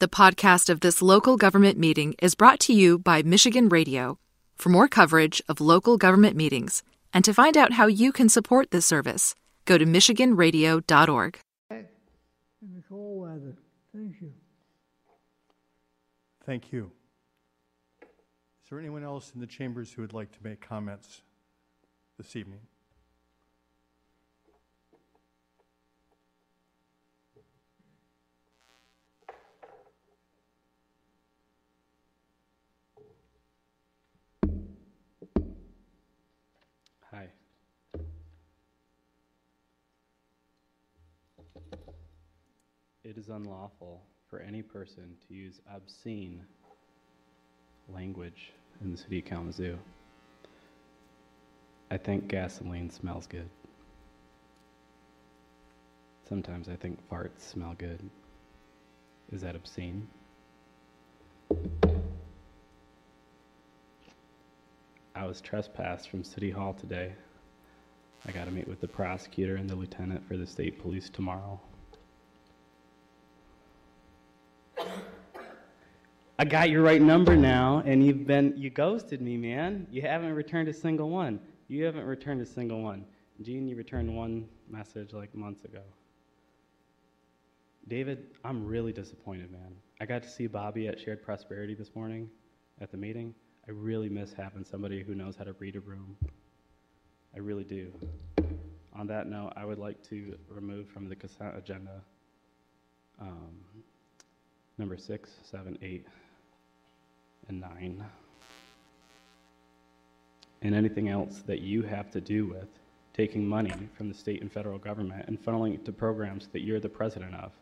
The podcast of this local government meeting is brought to you by Michigan Radio. For more coverage of local government meetings and to find out how you can support this service, go to MichiganRadio.org. in the cold weather. Thank you. Thank you. Is there anyone else in the chambers who would like to make comments this evening? It is unlawful for any person to use obscene language in the city of Kalamazoo. I think gasoline smells good. Sometimes I think farts smell good. Is that obscene? I was trespassed from City Hall today. I got to meet with the prosecutor and the lieutenant for the state police tomorrow. I got your right number now, and you've been, you ghosted me, man. You haven't returned a single one. You haven't returned a single one. Jeanne, you returned one message like months ago. David, I'm really disappointed, man. I got to see Bobby at Shared Prosperity this morning at the meeting. I really miss having somebody who knows how to read a room. I really do. On that note, I would like to remove from the consent agenda um, number six, seven, eight, and nine. And anything else that you have to do with taking money from the state and federal government and funneling it to programs that you're the president of.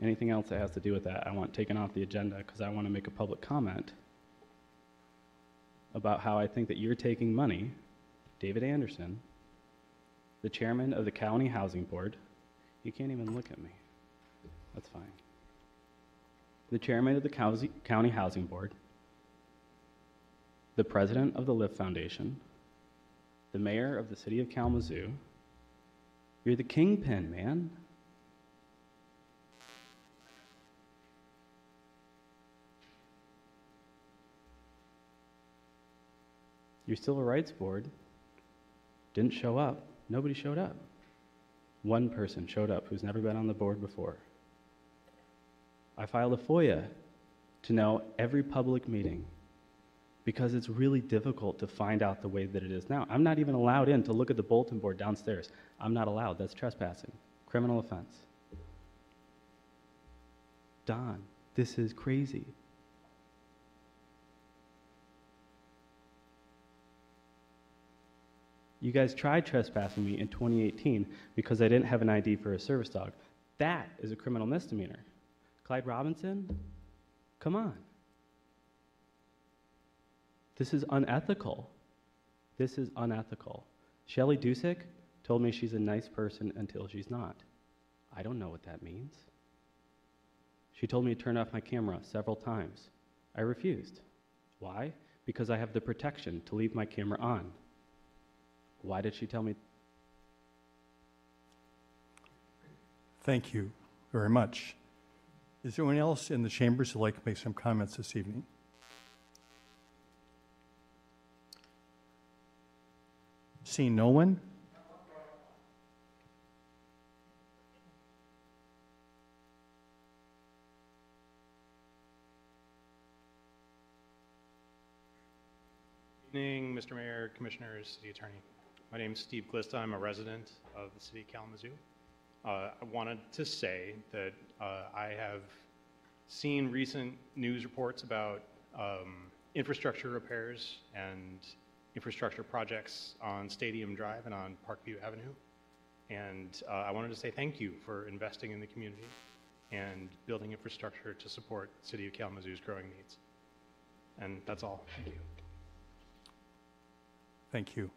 Anything else that has to do with that, I want taken off the agenda because I want to make a public comment about how I think that you're taking money, David Anderson, the chairman of the county housing board, you can't even look at me. That's fine. The chairman of the county housing board, the president of the Lift Foundation, the mayor of the city of Kalamazoo. You're the kingpin, man. Your civil rights board didn't show up. Nobody showed up. One person showed up who's never been on the board before. I filed a FOIA to know every public meeting because it's really difficult to find out the way that it is now. I'm not even allowed in to look at the bulletin board downstairs. I'm not allowed. That's trespassing, criminal offense. Don, this is crazy. You guys tried trespassing me in 2018 because I didn't have an ID for a service dog. That is a criminal misdemeanor. Clyde Robinson? Come on. This is unethical. This is unethical. Shelley Dusick told me she's a nice person until she's not. I don't know what that means. She told me to turn off my camera several times. I refused. Why? Because I have the protection to leave my camera on. Why did she tell me? Thank you very much. Is there anyone else in the chambers who'd like to make some comments this evening? Seeing no one? Good Evening, Mr. Mayor, Commissioners, City Attorney. My name is Steve Glista. I'm a resident of the city of Kalamazoo. Uh, I wanted to say that uh, I have seen recent news reports about um, infrastructure repairs and infrastructure projects on Stadium Drive and on Parkview Avenue. And uh, I wanted to say thank you for investing in the community and building infrastructure to support City of Kalamazoo's growing needs. And that's all. Thank you. Thank you.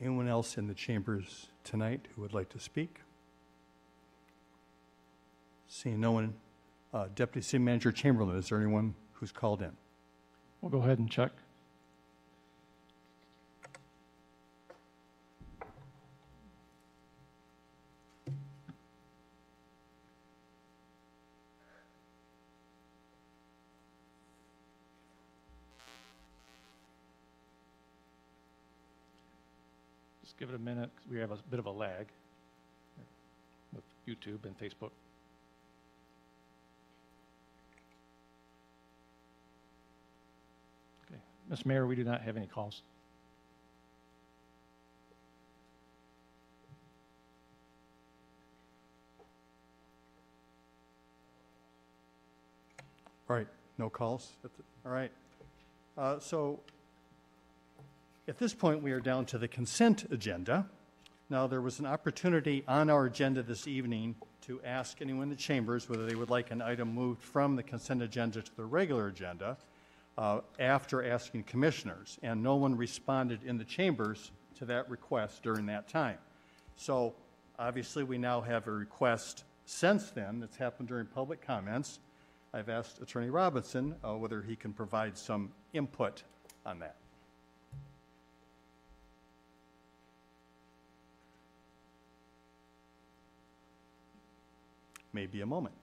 Anyone else in the chambers tonight who would like to speak? Seeing no one, uh, Deputy City Manager Chamberlain, is there anyone who's called in? We'll go ahead and check. Just give it a minute, because we have a bit of a lag with YouTube and Facebook. Mr. Mayor, we do not have any calls. All right, no calls? All right. Uh, So at this point, we are down to the consent agenda. Now, there was an opportunity on our agenda this evening to ask anyone in the chambers whether they would like an item moved from the consent agenda to the regular agenda uh, after asking commissioners, and no one responded in the chambers to that request during that time. So obviously, we now have a request since then that's happened during public comments. I've asked Attorney Robinson uh, whether he can provide some input on that. Maybe a moment.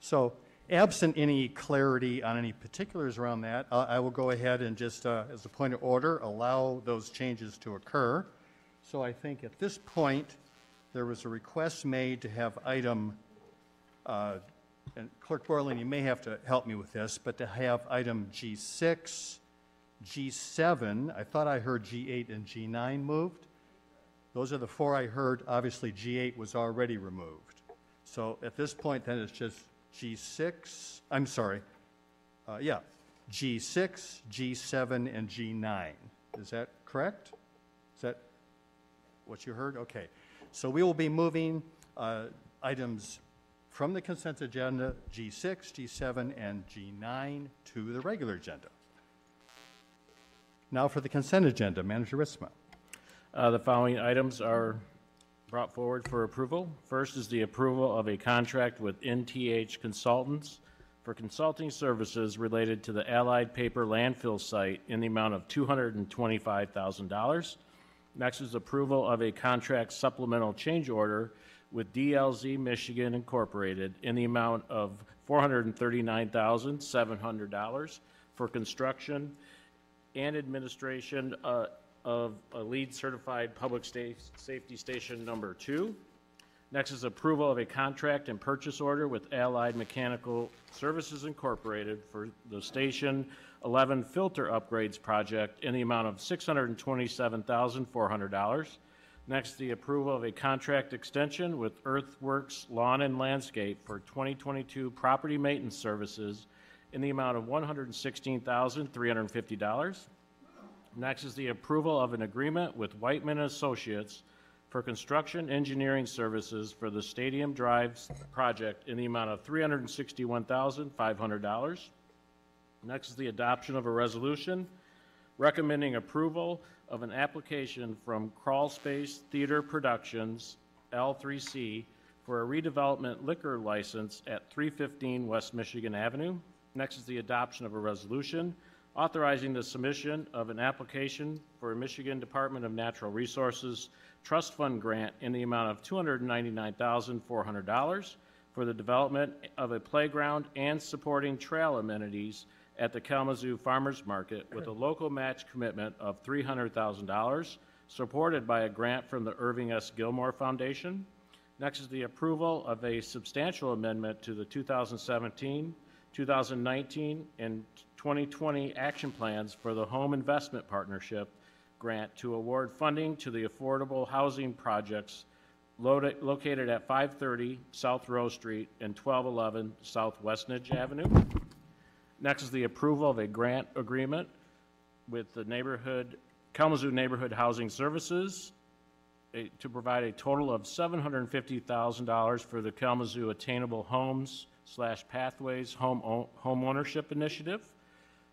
So absent any clarity on any particulars around that, I I will go ahead and just, uh, as a point of order, allow those changes to occur. So I think at this point, there was a request made to have item, uh, and Clerk Borling, you may have to help me with this, but to have item G6, G7, I thought I heard G8 and G9 moved. Those are the four I heard. Obviously, G8 was already removed. So at this point, then, it's just G6, I'm sorry, uh, yeah, G6, G7, and G9. Is that correct? Is that what you heard? Okay. So we will be moving uh, items from the consent agenda, G6, G7, and G9, to the regular agenda. Now for the consent agenda, Manager Ritsema. Uh, The following items are brought forward for approval. First is the approval of a contract with NTH Consultants for consulting services related to the Allied Paper landfill site in the amount of $225,000. Next is approval of a contract supplemental change order with DLZ Michigan Incorporated in the amount of $439,700 for construction and administration uh, of a lead certified public sta- safety station number two. Next is approval of a contract and purchase order with Allied Mechanical Services Incorporated for the Station 11 filter upgrades project in the amount of $627,400. Next, the approval of a contract extension with Earthworks Lawn and Landscape for 2022 property maintenance services in the amount of $116,350. Next is the approval of an agreement with Wightman Associates for construction engineering services for the Stadium Drive project in the amount of $361,500. Next is the adoption of a resolution recommending approval of an application from Crawl Space Theater Productions, L3C, for a redevelopment liquor license at 315 West Michigan Avenue. Next is the adoption of a resolution authorizing the submission of an application for a Michigan Department of Natural Resources Trust Fund grant in the amount of $299,400 for the development of a playground and supporting trail amenities at the Kalamazoo Farmers Market with a local match commitment of $300,000, supported by a grant from the Irving S. Gilmore Foundation. Next is the approval of a substantial amendment to the 2017, 2019, and 2020 action plans for the Home Investment Partnership grant to award funding to the affordable housing projects located at 530 South Rose Street and 1211 South Westnedge Avenue. Next is the approval of a grant agreement with the neighborhood, Kalamazoo Neighborhood Housing Services a- to provide a total of $750,000 for the Kalamazoo Attainable Homes slash Pathways Home O- Homeownership Initiative.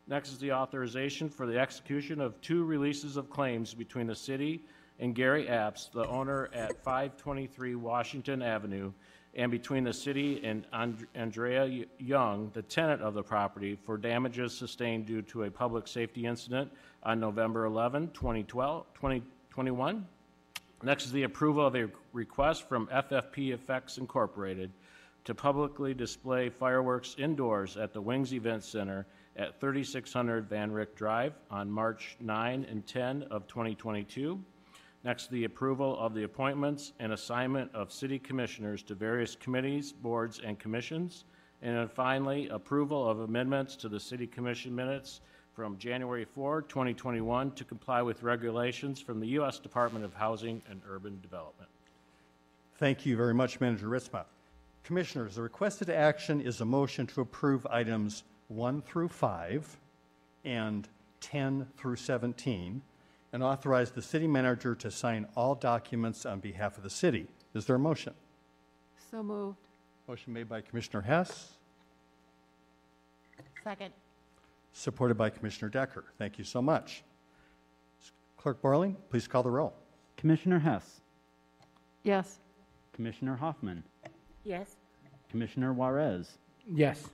Next is the authorization for the execution of two releases of claims between the city and Gary Apps, the owner at 523 Washington Avenue, and between the city and And- Andrea Young, the tenant of the property, for damages sustained due to a public safety incident on November 11, 2012, 2021. Next is the approval of a request from FFP Effects Incorporated to publicly display fireworks indoors at the Wings Event Center at 3600 Vanrick Drive on March 9 and 10 of 2022. Next, the approval of the appointments and assignment of city commissioners to various committees, boards, and commissions. And then finally, approval of amendments to the city commission minutes from January 4, 2021 to comply with regulations from the U.S. Department of Housing and Urban Development. Thank you very much, Manager Ritsema. Commissioners, the requested action is a motion to approve items 1 through 5 and 10 through 17, and authorize the city manager to sign all documents on behalf of the city. Is there a motion? So moved. Motion made by Commissioner Hess, Second. supported by Commissioner Decker. Thank you so much. Clerk Borling, please call the roll. Commissioner Hess, Yes. Commissioner Hoffman, Yes. Commissioner Juarez, Yes.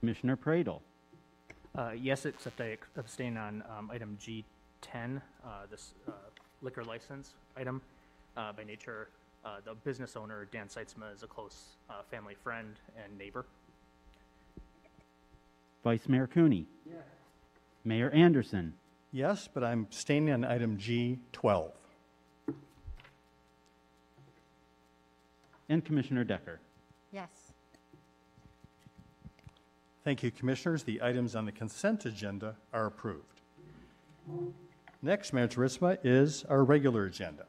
Commissioner Praedel, Uh, Yes, except I abstain on um, item G10, uh, this uh, liquor license item. Uh, By nature, uh, the business owner, Dan Seitzma, is a close uh, family friend and neighbor. Vice Mayor Cooney, Yes. Mayor Anderson, Yes, but I'm staying on item G12. and Commissioner Decker. Yes. Thank you, Commissioners. The items on the consent agenda are approved. Next, Manager Ritsema, is our regular agenda.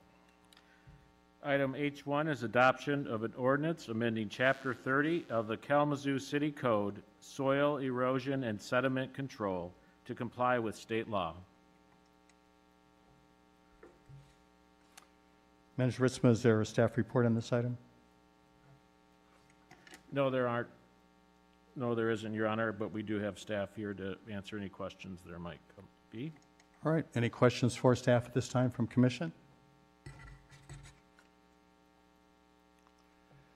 Item H1 is adoption of an ordinance amending Chapter 30 of the Kalamazoo City Code, Soil Erosion and Sediment Control, to comply with state law. Manager Ritsema, is there a staff report on this item? No, there aren't, no, there isn't, Your Honor, but we do have staff here to answer any questions there might come- be. All right, any questions for staff at this time from Commission?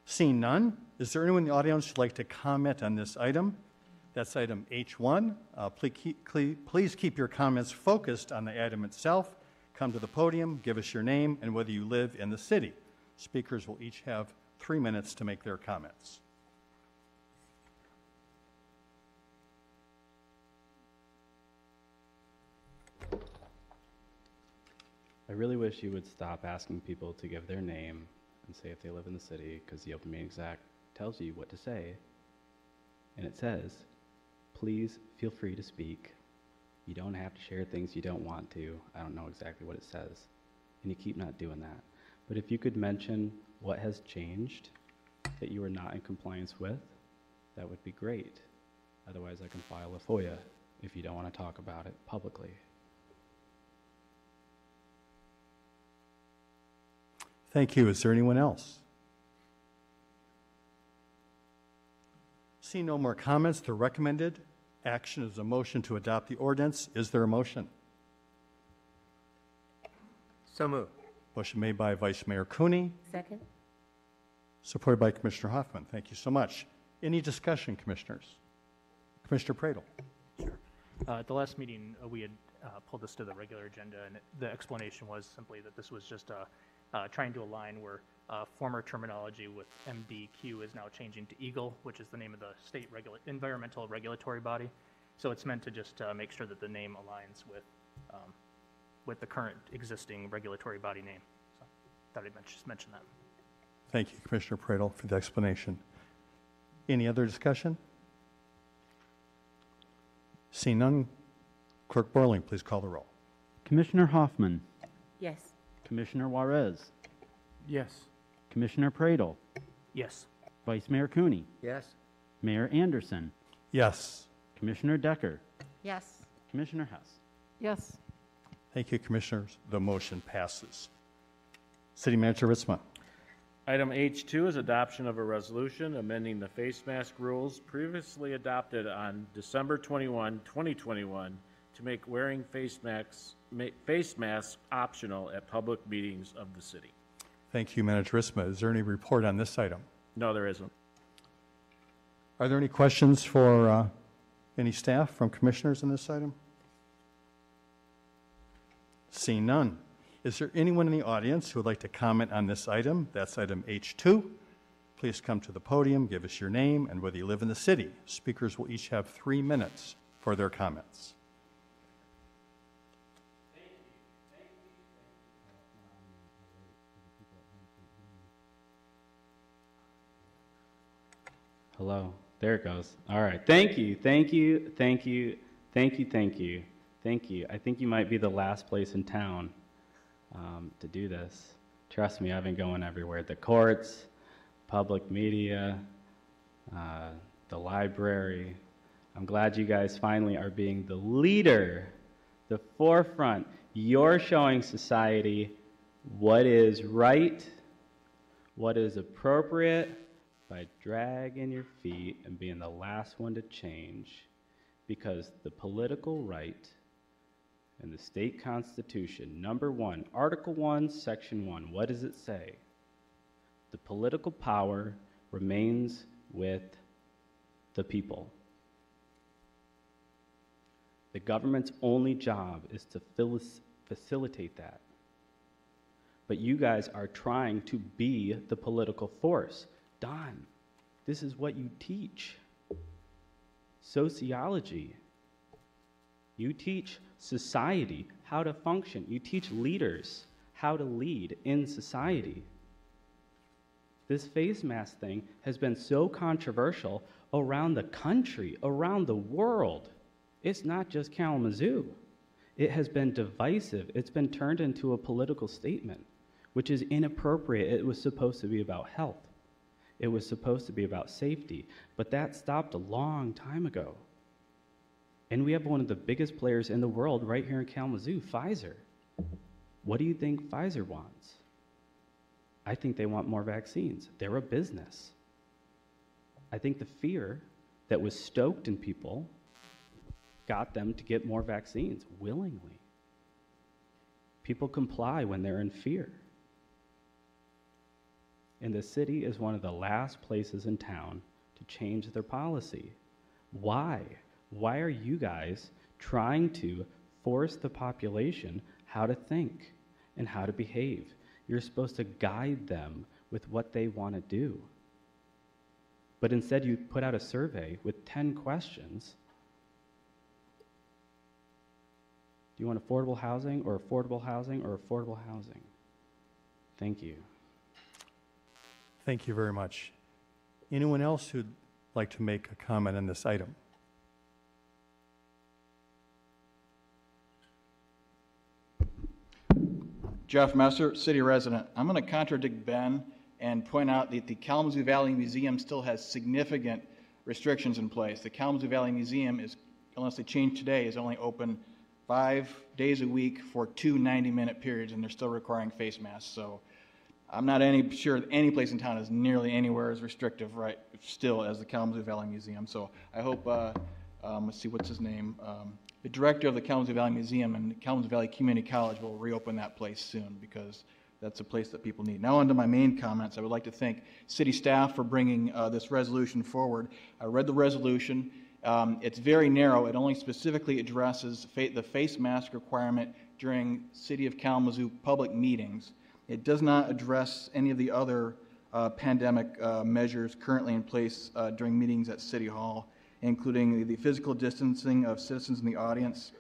Seeing none, is there anyone in the audience who'd like to comment on this item? That's item H1. Uh, Please keep- please keep your comments focused on the item itself. Come to the podium, give us your name and whether you live in the city. Speakers will each have three minutes to make their comments. I really wish you would stop asking people to give their name and say if they live in the city, because the Open Meetings Act tells you what to say. And it says, please feel free to speak. You don't have to share things you don't want to. I don't know exactly what it says. And you keep not doing that. But if you could mention what has changed that you are not in compliance with, that would be great. Otherwise, I can file a FOIA if you don't want to talk about it publicly. Thank you. Is there anyone else? See no more comments, the recommended action is a motion to adopt the ordinance. Is there a motion? So moved. Motion made by Vice Mayor Cooney, Second. supported by Commissioner Hoffman. Thank you so much. Any discussion, Commissioners? Commissioner Praedel? Uh, At the last meeting, uh, we had uh, pulled this to the regular agenda, and the explanation was simply that this was just uh, uh, trying to align where uh, former terminology with MDQ is now changing to EGLE, which is the name of the state regula- environmental regulatory body. So it's meant to just uh, make sure that the name aligns with, um, with the current existing regulatory body name. So thought I'd men- just mention that. Thank you, Commissioner Praedel, for the explanation. Any other discussion? Seeing none, Clerk Borling, please call the roll. Commissioner Hoffman, Yes. Commissioner Juarez, Yes. Commissioner Praedel, Yes. Vice Mayor Cooney, Yes. Mayor Anderson, Yes. Commissioner Decker, Yes. Commissioner Hess. Yes. Thank you, Commissioners. The motion passes. City Manager Ritsema. Item H2 is adoption of a resolution amending the face mask rules previously adopted on December 21, 2021, to make wearing face masks, ma- face masks optional at public meetings of the city. Thank you, Manager Ritsema. Is there any report on this item? No, there isn't. Are there any questions for uh, any staff from commissioners on this item? Seeing none. Is there anyone in the audience who would like to comment on this item? That's item H2. Please come to the podium, give us your name, and whether you live in the city. Speakers will each have three minutes for their comments. Hello. There it goes. All right. Thank you. Thank you. Thank you. Thank you. Thank you. Thank you. I think you might be the last place in town um, to do this. Trust me, I've been going everywhere the courts, public media, uh, the library. I'm glad you guys finally are being the leader, the forefront. You're showing society what is right, what is appropriate by dragging your feet and being the last one to change because the political right and the state constitution, number one, Article 1, Section 1, what does it say? The political power remains with the people. The government's only job is to facilitate that. But you guys are trying to be the political force. Don, this is what you teach sociology. You teach society how to function. You teach leaders how to lead in society. This face mask thing has been so controversial around the country, around the world. It's not just Kalamazoo. It has been divisive. It's been turned into a political statement, which is inappropriate. It was supposed to be about health. It was supposed to be about safety, but that stopped a long time ago. And we have one of the biggest players in the world right here in Kalamazoo, Pfizer. What do you think Pfizer wants? I think they want more vaccines. They're a business. I think the fear that was stoked in people got them to get more vaccines willingly. People comply when they're in fear. And the city is one of the last places in town to change their policy. Why? Why are you guys trying to force the population how to think and how to behave? You're supposed to guide them with what they want to do. But instead, you put out a survey with 10 questions. Do you want affordable housing or affordable housing or affordable housing? Thank you. Thank you very much. Anyone else who'd like to make a comment on this item? Jeff Messer, city resident. I'm going to contradict Ben and point out that the Kalamazoo Valley Museum still has significant restrictions in place. The Kalamazoo Valley Museum is, unless they change today, is only open five days a week for two 90-minute periods, and they're still requiring face masks. So I'm not any sure any place in town is nearly anywhere as restrictive right still as the Kalamazoo Valley Museum. So I hope, uh, um, let's see, what's his name? Um, the director of the Kalamazoo Valley Museum and Kalamazoo Valley Community College will reopen that place soon because that's a place that people need. Now, on to my main comments. I would like to thank city staff for bringing uh, this resolution forward. I read the resolution. Um, it's very narrow. It only specifically addresses fa- the face mask requirement during City of Kalamazoo public meetings. It does not address any of the other uh, pandemic uh, measures currently in place uh, during meetings at City Hall, including the physical distancing of citizens in the audience,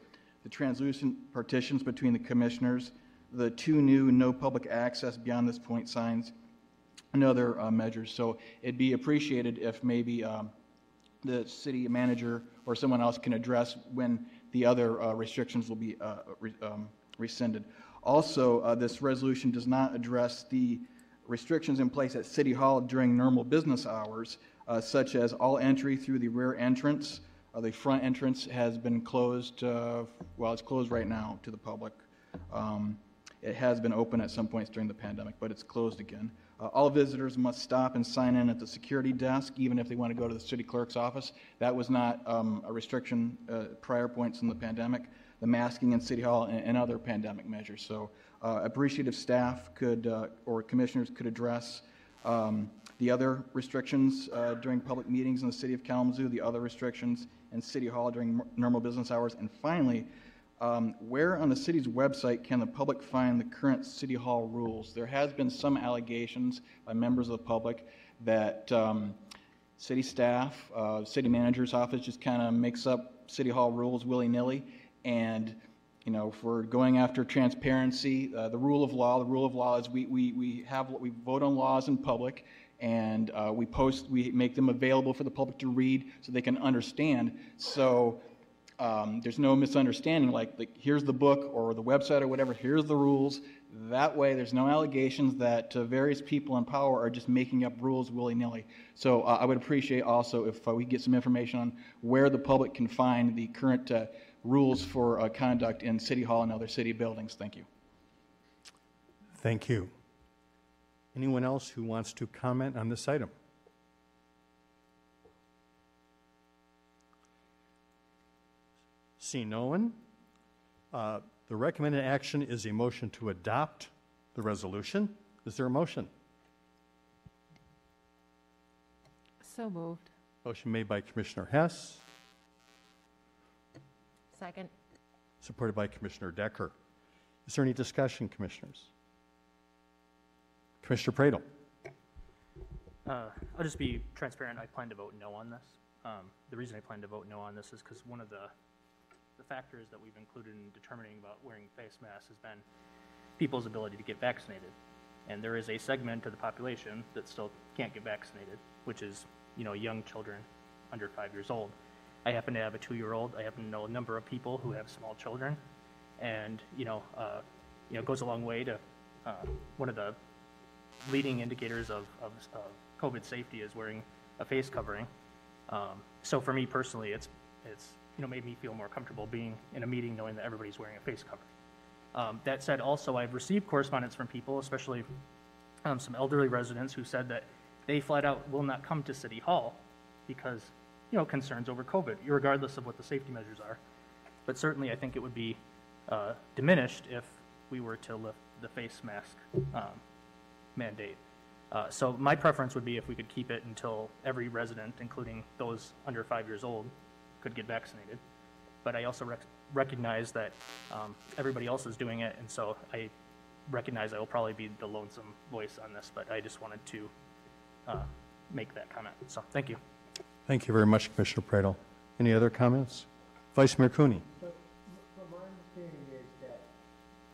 the translucent partitions between the commissioners, the two new no public access beyond this point signs, and other uh, measures. So it'd be appreciated if maybe um, the city manager or someone else can address when the other uh, restrictions will be uh, re- um, rescinded. Also, uh, this resolution does not address the restrictions in place at City Hall during normal business hours, uh, such as all entry through the rear entrance. Uh, the front entrance has been closed, uh, well, it's closed right now to the public. Um, It has been open at some points during the pandemic, but it's closed again. Uh, All visitors must stop and sign in at the security desk, even if they want to go to the city clerk's office. That was not um, a restriction uh, prior points in the pandemic, the masking in City Hall and and other pandemic measures. So uh, appreciative staff could, uh, or commissioners could address um, the other restrictions uh, during public meetings in the city of Kalamazoo, the other restrictions in City Hall during normal business hours, and finally, um, where on the city's website can the public find the current City Hall rules? There has been some allegations by members of the public that um, city staff, uh, city manager's office just kind of makes up City Hall rules willy-nilly, and you know, if we're going after transparency, uh, the rule of law, the rule of law is we, we, we have, we vote on laws in public, and uh, we post, we make them available for the public to read so they can understand. So um, there's no misunderstanding, like, like, here's the book or the website or whatever, here's the rules. That way, there's no allegations that uh, various people in power are just making up rules willy-nilly. So uh, I would appreciate also if uh, we get some information on where the public can find the current uh, rules for uh, conduct in City Hall and other city buildings. Thank you. Thank you. Anyone else who wants to comment on this item? Seeing no one, uh, the recommended action is a motion to adopt the resolution. Is there a motion? So moved. Motion made by Commissioner Hess, Second. supported by Commissioner Decker. Is there any discussion, Commissioners? Commissioner Praedel? Uh, I'll just be transparent, I plan to vote no on this. Um, The reason I plan to vote no on this is because one of the, the factors that we've included in determining about wearing face masks has been people's ability to get vaccinated. And there is a segment of the population that still can't get vaccinated, which is, you know, young children under five years old. I happen to have a two-year-old, I happen to know a number of people who have small children, and, you know, uh, you know, it goes a long way to, uh, one of the leading indicators of, of, of COVID safety is wearing a face covering. Um, so for me personally, it's, it's, you know, made me feel more comfortable being in a meeting knowing that everybody's wearing a face covering. Um, that said, also, I've received correspondence from people, especially um, some elderly residents who said that they flat out will not come to City Hall because, you know, concerns over COVID, regardless of what the safety measures are. But certainly, I think it would be uh, diminished if we were to lift the face mask um, mandate. Uh, So my preference would be if we could keep it until every resident, including those under five years old, could get vaccinated. But I also rec- recognize that um, everybody else is doing it, and so I recognize I will probably be the lonesome voice on this, but I just wanted to uh, make that comment. So, thank you. Thank you very much, Commissioner Praedel. Any other comments? Vice Mayor Cooney? From my understanding is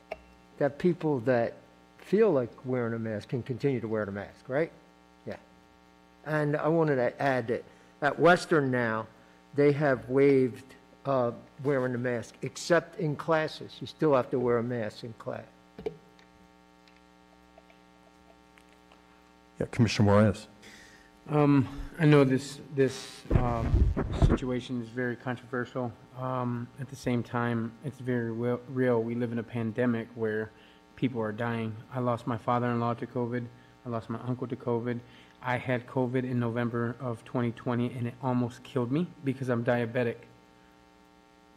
that. That people that feel like wearing a mask can continue to wear the mask, right? Yeah. And I wanted to add that at Western now, they have waived uh, wearing the mask, except in classes. You still have to wear a mask in class. Yeah, Commissioner Morales. Um, I know this, this, um, situation is very controversial. Um, at the same time, it's very real, real. We live in a pandemic where people are dying. I lost my father-in-law to COVID. I lost my uncle to COVID. I had COVID in November of 2020 and it almost killed me because I'm diabetic.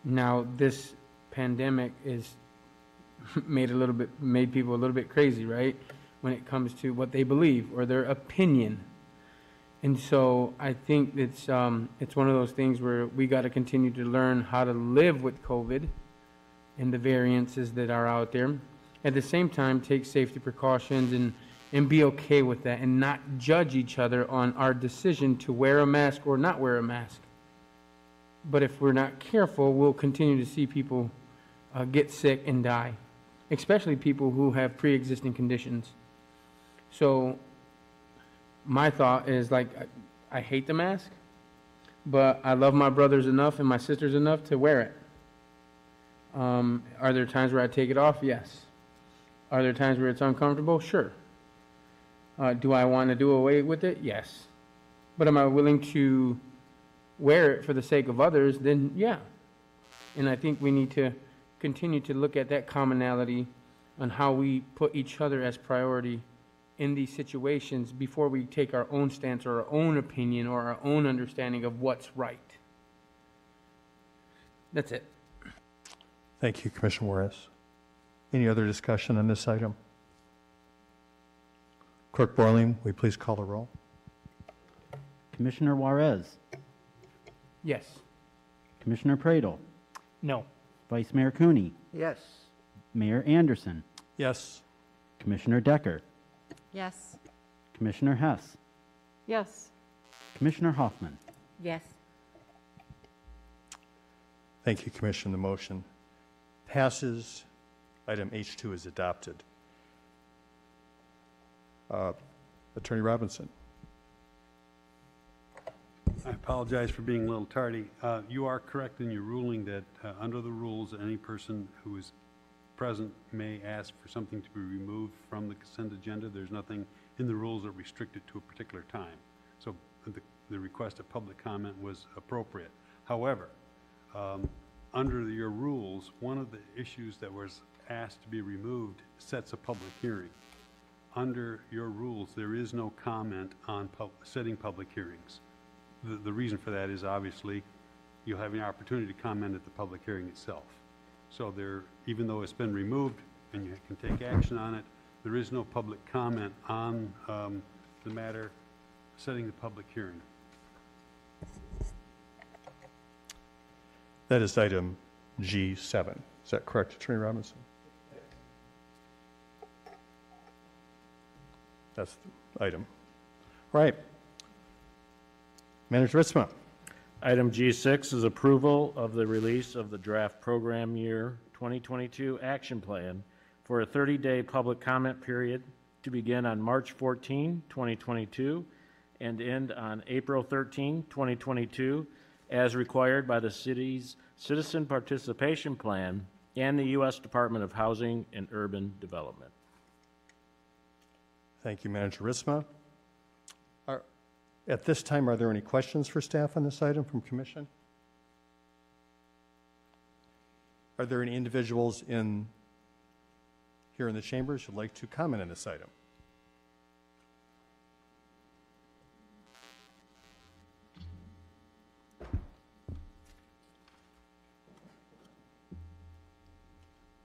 Now, this pandemic is made a little bit, made people a little bit crazy, right? When it comes to what they believe or their opinion. And so I think it's, um, it's one of those things where we got to continue to learn how to live with COVID and the variances that are out there. At the same time, take safety precautions and, and be okay with that and not judge each other on our decision to wear a mask or not wear a mask. But if we're not careful, we'll continue to see people uh, get sick and die, especially people who have pre-existing conditions. So my thought is like, I, I hate the mask, but I love my brothers enough and my sisters enough to wear it. Um, are there times where I take it off? Yes. Are there times where it's uncomfortable? Sure. Uh, do I want to do away with it? Yes. But am I willing to wear it for the sake of others? Then yeah. And I think we need to continue to look at that commonality on how we put each other as priority in these situations before we take our own stance or our own opinion or our own understanding of what's right. That's it. Thank you, Commissioner Juarez. Any other discussion on this item? Clerk Borling, will you please call the roll? Commissioner Juarez, Yes. Commissioner Praedel, No. Vice Mayor Cooney, Yes. Mayor Anderson, Yes. Commissioner Decker, Yes. Commissioner Hess, Yes. Commissioner Hoffman. Yes. Thank you, Commissioner. The motion passes. Item H2 is adopted. Uh, Attorney Robinson. I apologize for being a little tardy. Uh, You are correct in your ruling that, uh, under the rules, any person who is present may ask for something to be removed from the consent agenda. There's nothing in the rules that restrict it to a particular time. So the the request of public comment was appropriate. However, um, under your rules, one of the issues that was asked to be removed sets a public hearing. Under your rules, there is no comment on pub- setting public hearings. The, the reason for that is obviously you'll have an opportunity to comment at the public hearing itself. So there, even though it's been removed and you can take action on it, there is no public comment on um, the matter setting the public hearing. That is item G7. Is that correct, Attorney Robinson? That's the item. All right. Manager Ritsema. Item G6 is approval of the release of the draft program year 2022 action plan for a 30-day public comment period to begin on March 14, 2022, and end on April 13, 2022, as required by the city's Citizen Participation Plan and the U.S. Department of Housing and Urban Development. Thank you, Manager Ritsema. Are- At this time, are there any questions for staff on this item from Commission? Are there any individuals in, here in the chambers who'd like to comment on this item?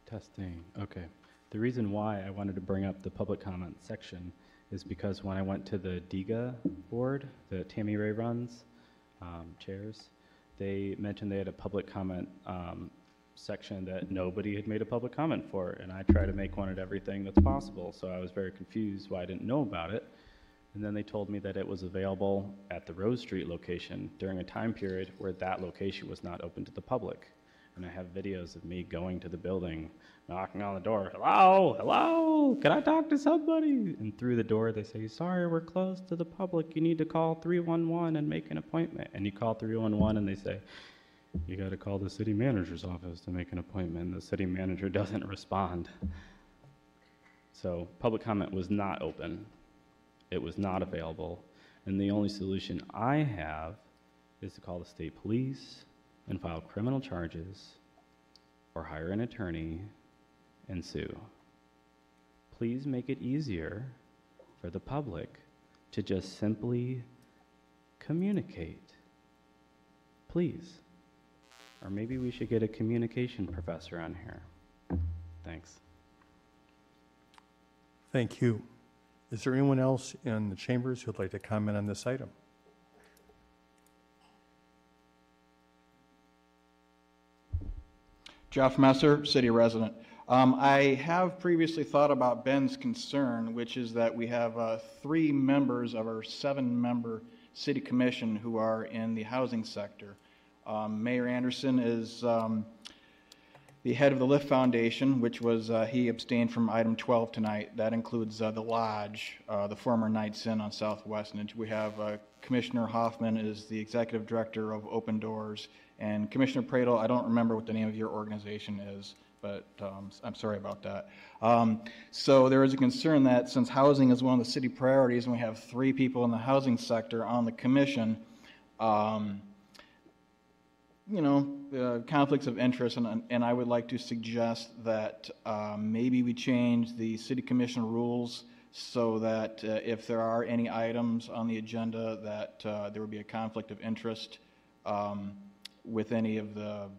Testing, okay. The reason why I wanted to bring up the public comment section is because when I went to the DIGA board that Tammy Ray runs, um, chairs, they mentioned they had a public comment um, section that nobody had made a public comment for, and I try to make one at everything that's possible, so I was very confused why I didn't know about it. And then they told me that it was available at the Rose Street location during a time period where that location was not open to the public. And I have videos of me going to the building, knocking on the door, hello, hello, can I talk to somebody? And through the door, they say, sorry, we're closed to the public. You need to call 311 and make an appointment. And you call 311 and they say, you got to call the city manager's office to make an appointment. The city manager doesn't respond. So public comment was not open. It was not available. And the only solution I have is to call the state police and file criminal charges or hire an attorney and sue. Please make it easier for the public to just simply communicate. Please. Or maybe we should get a communication professor on here. Thanks. Thank you. Is there anyone else in the chambers who'd like to comment on this item? Jeff Messer, city resident. Um, I have previously thought about Ben's concern, which is that we have uh, three members of our seven-member city commission who are in the housing sector. Um, Mayor Anderson is um, the head of the Lift Foundation, which was, uh, he abstained from item 12 tonight. That includes uh, the Lodge, uh, the former Knights Inn on Southwest. And we have uh, Commissioner Hoffman is the executive director of Open Doors. And Commissioner Praedel, I don't remember what the name of your organization is, but um, I'm sorry about that. Um, so there is a concern that since housing is one of the city priorities and we have three people in the housing sector on the commission, um, you know, uh, conflicts of interest, and, and I would like to suggest that um, maybe we change the city commission rules so that uh, if there are any items on the agenda that uh, there would be a conflict of interest um, with any of the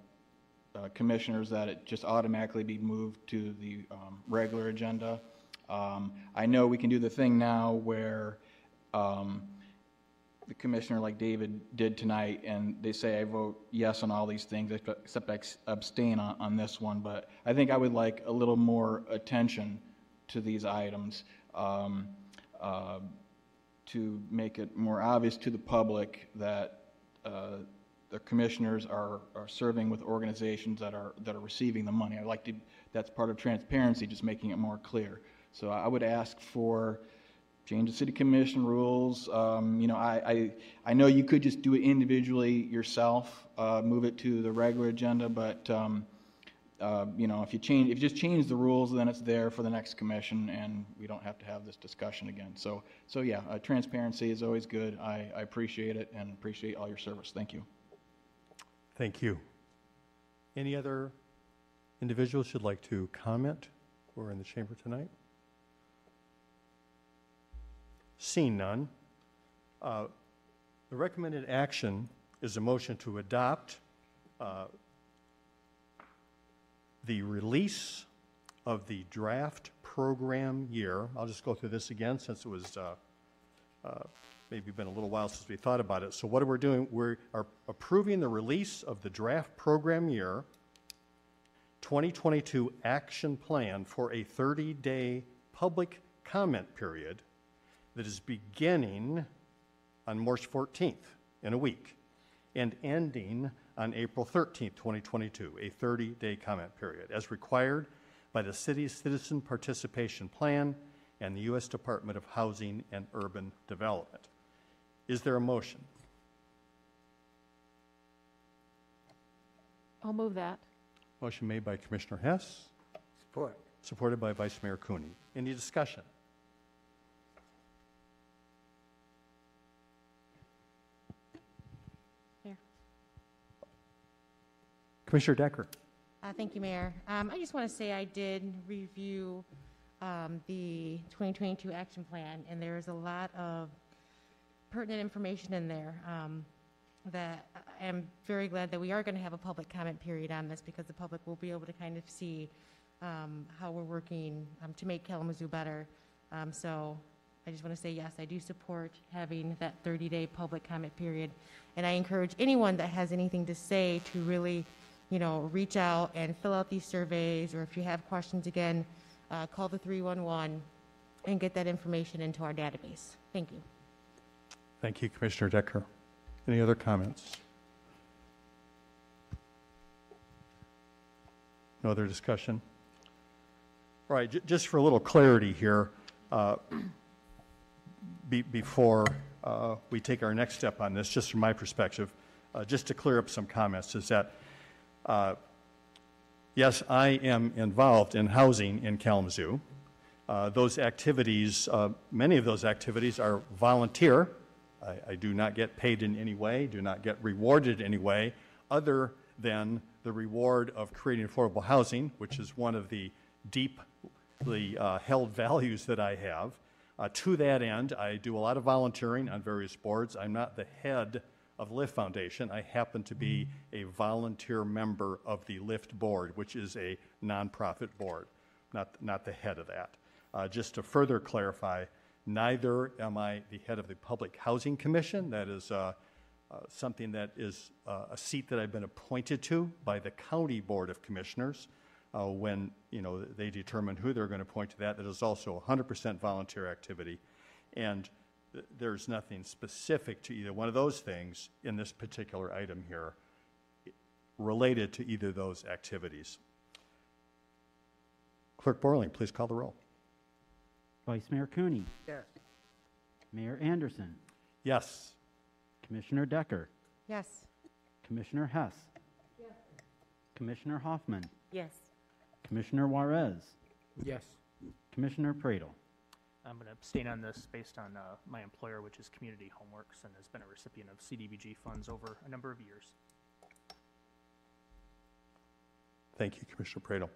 uh, commissioners, that it just automatically be moved to the um, regular agenda. Um, I know we can do the thing now where um, the commissioner like David did tonight, and they say I vote yes on all these things, except- I abstain on, on this one, but I think I would like a little more attention to these items, um, uh, to make it more obvious to the public that, uh, the commissioners are, are serving with organizations that are, that are receiving the money. I'd like to, that's part of transparency, just making it more clear. So I would ask for, change the city commission rules. Um, you know, I, I, I know you could just do it individually yourself, uh, move it to the regular agenda, but, um, uh, you know, if you change, if you just change the rules, then it's there for the next commission and we don't have to have this discussion again. So, so yeah, uh, transparency is always good. I, I appreciate it and appreciate all your service. Thank you. Thank you. Any other individuals who'd like to comment are in the chamber tonight? Seeing none, uh, the recommended action is a motion to adopt uh, the release of the draft program year. I'll just go through this again since it was uh, uh, maybe been a little while since we thought about it. So what we're we doing? We are approving the release of the draft program year 2022 action plan for a 30-day public comment period that is beginning on March 14th, in a week, and ending on April 13th, 2022, a 30-day comment period, as required by the city's Citizen Participation Plan and the U.S. Department of Housing and Urban Development. Is there a motion? I'll move that. Motion made by Commissioner Hess, Support. supported by Vice Mayor Cooney. Any discussion? Commissioner Decker. Uh, Thank you, Mayor. Um, I just want to say I did review um, the 2022 action plan, and there is a lot of pertinent information in there um, that I am very glad that we are going to have a public comment period on this because the public will be able to kind of see um, how we're working um, to make Kalamazoo better. Um, So I just want to say, yes, I do support having that 30-day public comment period. And I encourage anyone that has anything to say to really, you know, reach out and fill out these surveys, or if you have questions again, uh, call the 311 and get that information into our database. Thank you. Thank you, Commissioner Decker. Any other comments? No other discussion? All right, ju- just for a little clarity here, uh, be- before uh, we take our next step on this, just from my perspective, uh, just to clear up some comments, is that, uh, yes, I am involved in housing in Kalamazoo. Uh, Those activities, uh, many of those activities are volunteer. I, I do not get paid in any way, do not get rewarded in any way, other than the reward of creating affordable housing, which is one of the deeply uh, held values that I have. Uh, to that end, I do a lot of volunteering on various boards. I'm not the head of Lift Foundation. I happen to be a volunteer member of the Lift Board, which is a nonprofit board, not, not the head of that. Uh, just to further clarify, neither am I the head of the Public Housing Commission. That is uh, uh, something that is uh, a seat that I've been appointed to by the County Board of Commissioners uh, when, you know, they determine who they're going to appoint to that. That is also 100% volunteer activity. And th- there's nothing specific to either one of those things in this particular item here related to either of those activities. Clerk Borling, please call the roll. Vice Mayor Cooney. Yes. Mayor Anderson. Yes. Commissioner Decker. Yes. Commissioner Hess. Yes. Commissioner Hoffman. Yes. Commissioner Juarez. Yes. Commissioner Praedel. I'm going to abstain on this based on uh, my employer, which is Community Homeworks, and has been a recipient of CDBG funds over a number of years. Thank you, Commissioner Praedel.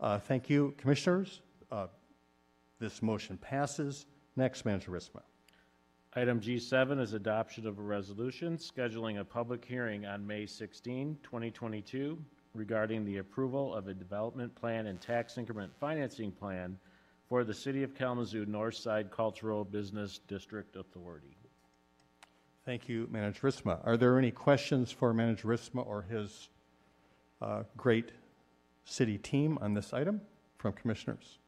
Uh, Thank you, Commissioners. Uh, This motion passes. Next, Manager Ritsema. Item G7 is adoption of a resolution scheduling a public hearing on May 16, 2022 regarding the approval of a development plan and tax increment financing plan for the City of Kalamazoo North Side Cultural Business District Authority. Thank you, Manager Ritsema. Are there any questions for Manager Ritsema or his uh, great city team on this item from Commissioners?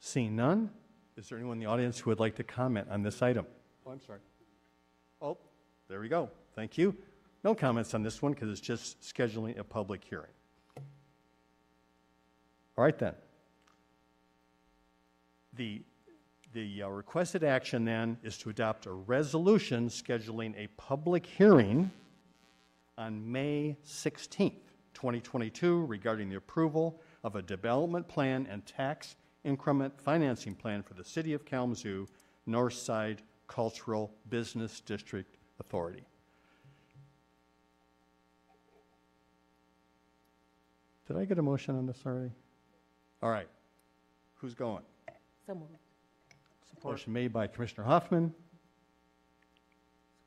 Seeing none, is there anyone in the audience who would like to comment on this item? Oh, I'm sorry. Oh, there we go. Thank you. No comments on this one because it's just scheduling a public hearing. All right, then. The, the uh, requested action then is to adopt a resolution scheduling a public hearing on May 16th, 2022, regarding the approval of a development plan and tax increment financing plan for the City of Kalamazoo North Side Cultural Business District Authority. Did I get a motion on this already? All right. Who's going? So moved. Motion made by Commissioner Hoffman,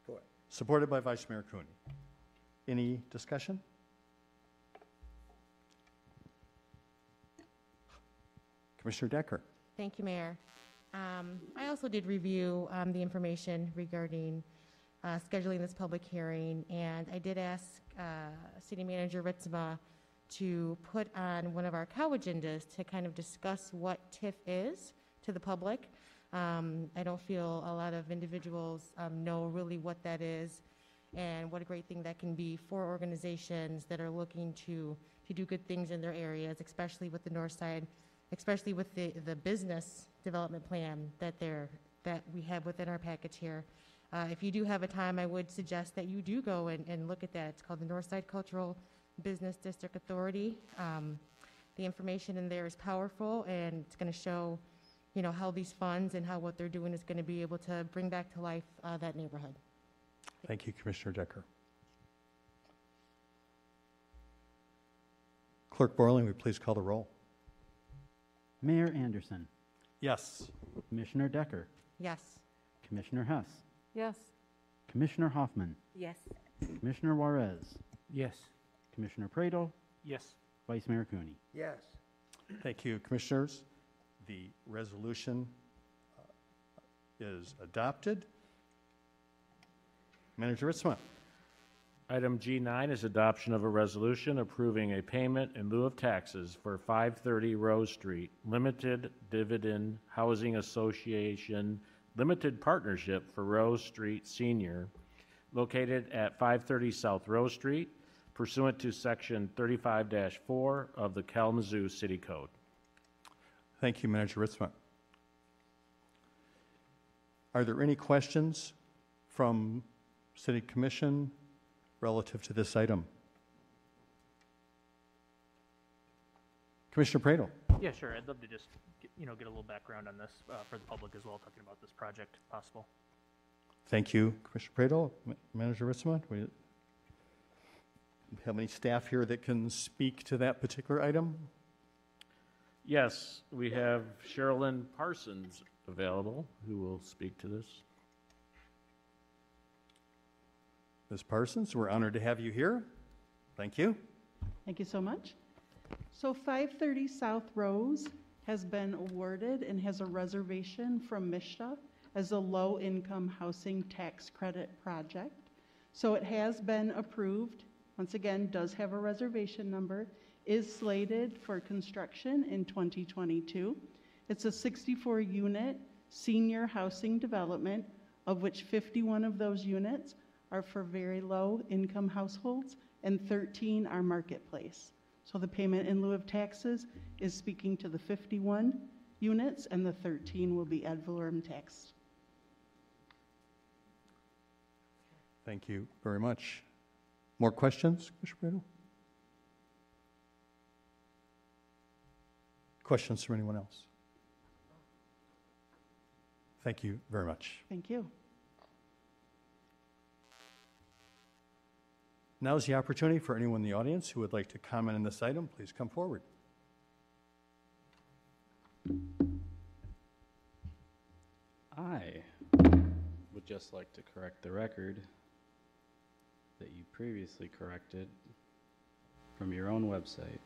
Support. supported by Vice Mayor Cooney. Any discussion? Commissioner Decker. Thank you, Mayor. Um, I also did review um, the information regarding uh, scheduling this public hearing, and I did ask uh, City Manager Ritsema to put on one of our cow agendas to kind of discuss what TIF is to the public. Um, I don't feel a lot of individuals um, know really what that is and what a great thing that can be for organizations that are looking to, to do good things in their areas, especially with the North Side, especially with the, the business development plan that they're, that we have within our package here. Uh, if you do have a time, I would suggest that you do go and, and look at that. It's called the Northside Cultural Business District Authority. Um, the information in there is powerful, and it's going to show, you know, how these funds and how what they're doing is going to be able to bring back to life uh, that neighborhood. Thank you, Commissioner Decker. Clerk Borling, will you please call the roll? Mayor Anderson, Yes. Commissioner Decker, Yes. Commissioner Hess, Yes. Commissioner Hoffman, Yes. Commissioner Juarez, Yes. Commissioner Praedel, Yes. Vice Mayor Cooney. Yes. Thank you, Commissioners. The resolution uh, is adopted. Manager Ritsema. Item G9 is adoption of a resolution approving a payment in lieu of taxes for 530 Rose Street Limited Dividend Housing Association Limited Partnership for Rose Street Senior, located at 530 South Rose Street pursuant to Section 35-4 of the Kalamazoo City Code. Thank you, Manager Ritsema. Are there any questions from City Commission relative to this item? Commissioner Praedel. Yeah, sure. I'd love to just, get- you know, get a little background on this uh, for the public as well, talking about this project, if possible. Thank you, Commissioner Praedel. Ma- Manager Ritsema, do we have any staff here that can speak to that particular item? Yes, we have Sherilyn Parsons available, who will speak to this. Ms. Parsons, we're honored to have you here. Thank you. Thank you so much. So 530 South Rose has been awarded and has a reservation from MSHDA as a low-income housing tax credit project. So it has been approved, once again, does have a reservation number, is slated for construction in 2022. It's a 64-unit senior housing development, of which 51 of those units are for very low-income households and 13 are marketplace. So the payment in lieu of taxes is speaking to the 51 units, and the 13 will be ad valorem taxed. Thank you very much. More questions, Commissioner Praedel? Questions from anyone else? Thank you very much. Thank you. Now is the opportunity for anyone in the audience who would like to comment on this item. Please come forward. I would just like to correct the record that you previously corrected from your own website.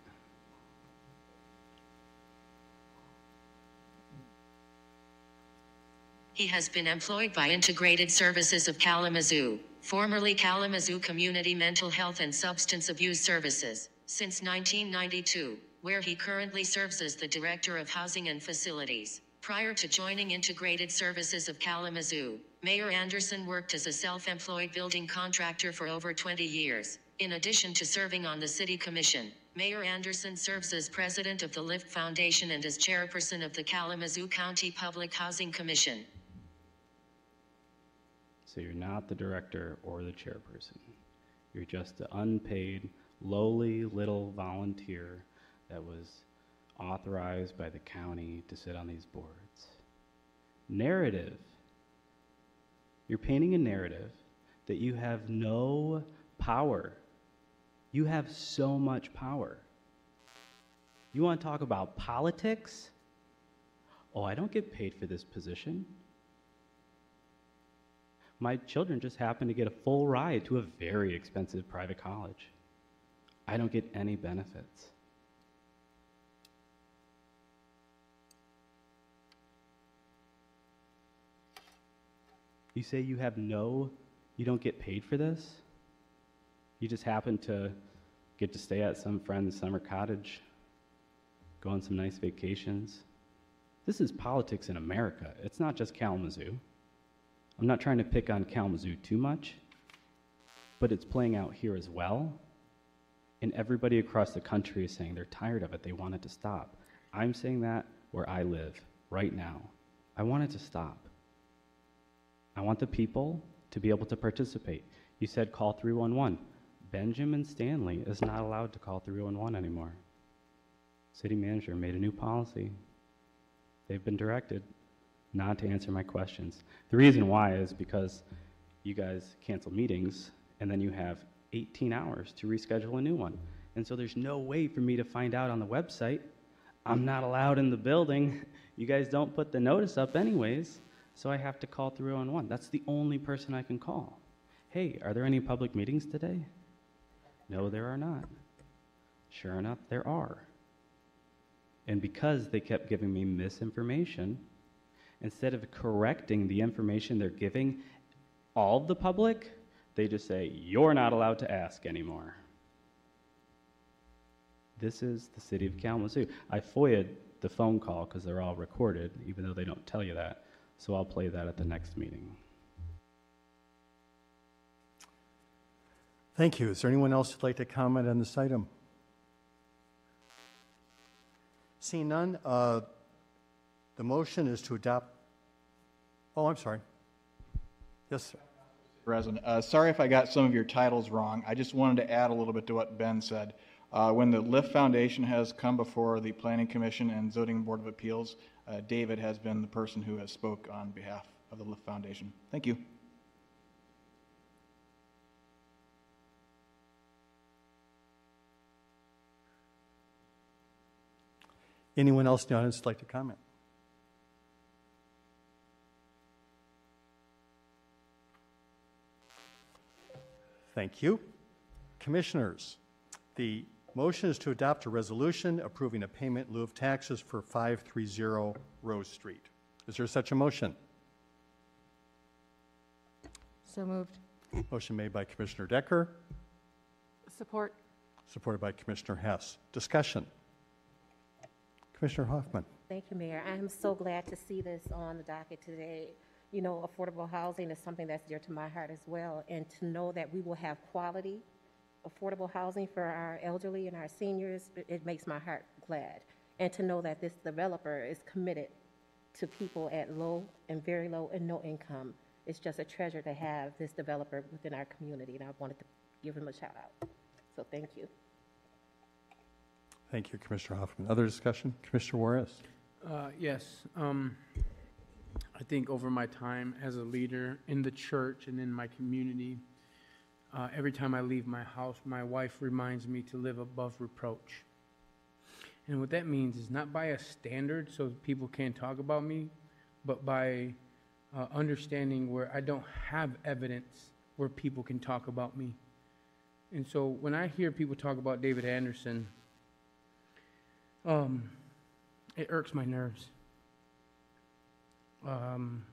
He has been employed by Integrated Services of Kalamazoo, formerly Kalamazoo Community Mental Health and Substance Abuse Services, since 1992, where he currently serves as the Director of Housing and Facilities. Prior to joining Integrated Services of Kalamazoo, Mayor Anderson worked as a self-employed building contractor for over 20 years. In addition to serving on the City Commission, Mayor Anderson serves as president of the Lift Foundation and as chairperson of the Kalamazoo County Public Housing Commission. So you're not the director or the chairperson. You're just the unpaid, lowly little volunteer that was authorized by the county to sit on these boards. Narrative. You're painting a narrative that you have no power. You have so much power. You want to talk about politics? Oh, I don't get paid for this position. My children just happen to get a full ride to a very expensive private college. I don't get any benefits. You say you have no, you don't get paid for this? You just happen to get to stay at some friend's summer cottage, go on some nice vacations. This is politics in America. It's not just Kalamazoo. I'm not trying to pick on Kalamazoo too much, but it's playing out here as well. And everybody across the country is saying they're tired of it. They want it to stop. I'm saying that where I live right now. I want it to stop. I want the people to be able to participate. You said call 311. Benjamin Stanley is not allowed to call 311 anymore. City manager made a new policy. They've been directed not to answer my questions. The reason why is because you guys cancel meetings and then you have 18 hours to reschedule a new one. And so there's no way for me to find out on the website. I'm not allowed in the building. You guys don't put the notice up, anyways. So I have to call 311. That's the only person I can call. Hey, are there any public meetings today? No, there are not. Sure enough, there are. And because they kept giving me misinformation, instead of correcting the information they're giving all the public, they just say, You're not allowed to ask anymore. This is the city of Kalamazoo. I FOIA'd the phone call because they're all recorded, even though they don't tell you that. So I'll play that at the next meeting. Thank you. Is there anyone else who'd like to comment on this item? Seeing none, uh, the motion is to adopt. Oh, I'm sorry. Yes, sir. President, uh, sorry if I got some of your titles wrong. I just wanted to add a little bit to what Ben said. Uh, when the Lift Foundation has come before the Planning Commission and Zoning Board of Appeals, uh, David has been the person who has spoke on behalf of the Lift Foundation. Thank you. Anyone else in the audience like to comment? Thank you. Commissioners, the motion is to adopt a resolution approving a payment in lieu of taxes for 530 Rose Street. Is there such a motion? So moved. Motion made by Commissioner Decker, Support. supported by Commissioner Hess. Discussion. Commissioner Hoffman. Thank you, Mayor. I am so glad to see this on the docket today. You know, affordable housing is something that's dear to my heart as well, and to know that we will have quality, affordable housing for our elderly and our seniors, it- it makes my heart glad. And to know that this developer is committed to people at low and very low and no income. It's just a treasure to have this developer within our community, and I wanted to give him a shout out. So thank you. Thank you, Commissioner Hoffman. Other discussion? Commissioner Juarez. Uh, yes. Um, I think over my time as a leader in the church and in my community, Uh, every time I leave my house, my wife reminds me to live above reproach. And what that means is not by a standard so people can't talk about me, but by uh, understanding where I don't have evidence where people can talk about me. And so when I hear people talk about David Anderson, um, it irks my nerves. Um,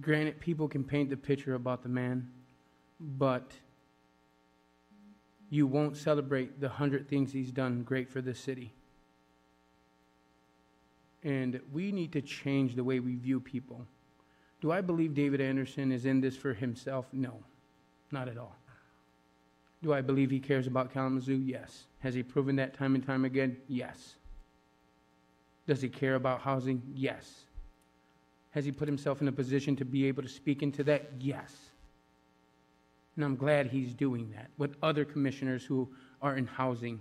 granted, people can paint the picture about the man, but you won't celebrate the hundred things he's done great for this city. And we need to change the way we view people. Do I believe David Anderson is in this for himself? No, not at all. Do I believe he cares about Kalamazoo? Yes. Has he proven that time and time again? Yes. Does he care about housing? Yes. Has he put himself in a position to be able to speak into that? Yes. And I'm glad he's doing that with other commissioners who are in housing.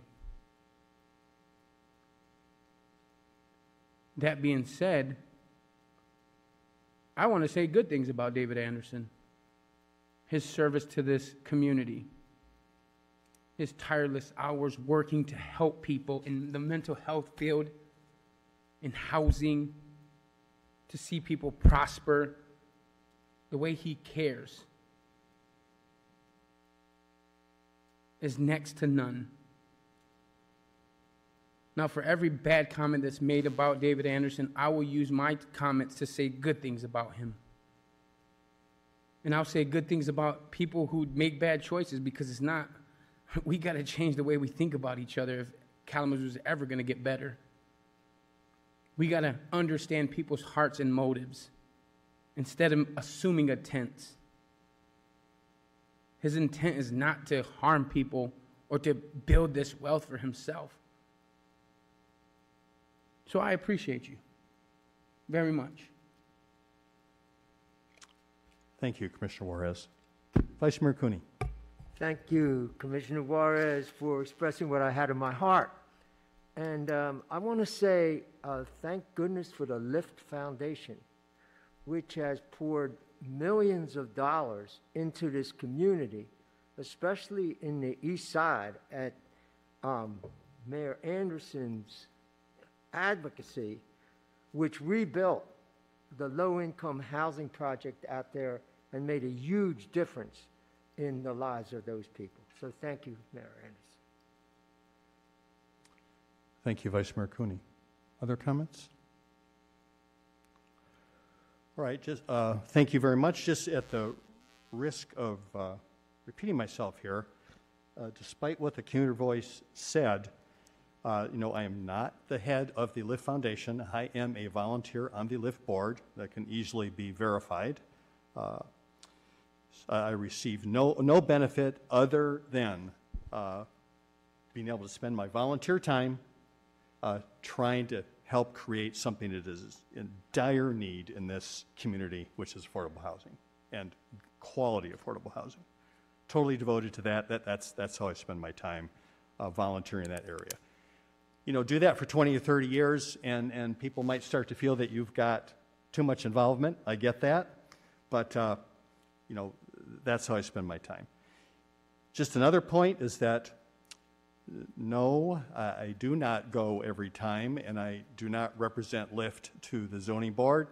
That being said, I want to say good things about David Anderson, his service to this community, his tireless hours working to help people in the mental health field, in housing, to see people prosper, the way he cares is next to none. Now, for every bad comment that's made about David Anderson, I will use my comments to say good things about him. And I'll say good things about people who make bad choices because it's not, we got to change the way we think about each other if Kalamazoo is ever going to get better. We got to understand people's hearts and motives instead of assuming a tense. His intent is not to harm people or to build this wealth for himself. So I appreciate you very much. Thank you, Commissioner Juarez. Vice Mayor Cooney. Thank you, Commissioner Juarez, for expressing what I had in my heart. And um, I want to say uh, thank goodness for the Lift Foundation, which has poured millions of dollars into this community, especially in the east side at um, Mayor Anderson's advocacy, which rebuilt the low-income housing project out there and made a huge difference in the lives of those people. So thank you, Mayor Anderson. Thank you, Vice Mayor Cooney. Other comments? All right, just, uh, thank you very much. Just at the risk of uh, repeating myself here, uh, despite what the commuter voice said, uh, you know, I am not the head of the Lift Foundation. I am a volunteer on the Lift board that can easily be verified. Uh, I receive no, no benefit other than uh, being able to spend my volunteer time trying to help create something that is in dire need in this community, which is affordable housing and quality affordable housing. Totally devoted to that. that that's, that's how I spend my time uh, volunteering in that area. You know, do that for 20 or 30 years, and, and people might start to feel that you've got too much involvement. I get that. But, uh, you know, that's how I spend my time. Just another point is that no, I do not go every time, and I do not represent Lift to the zoning board.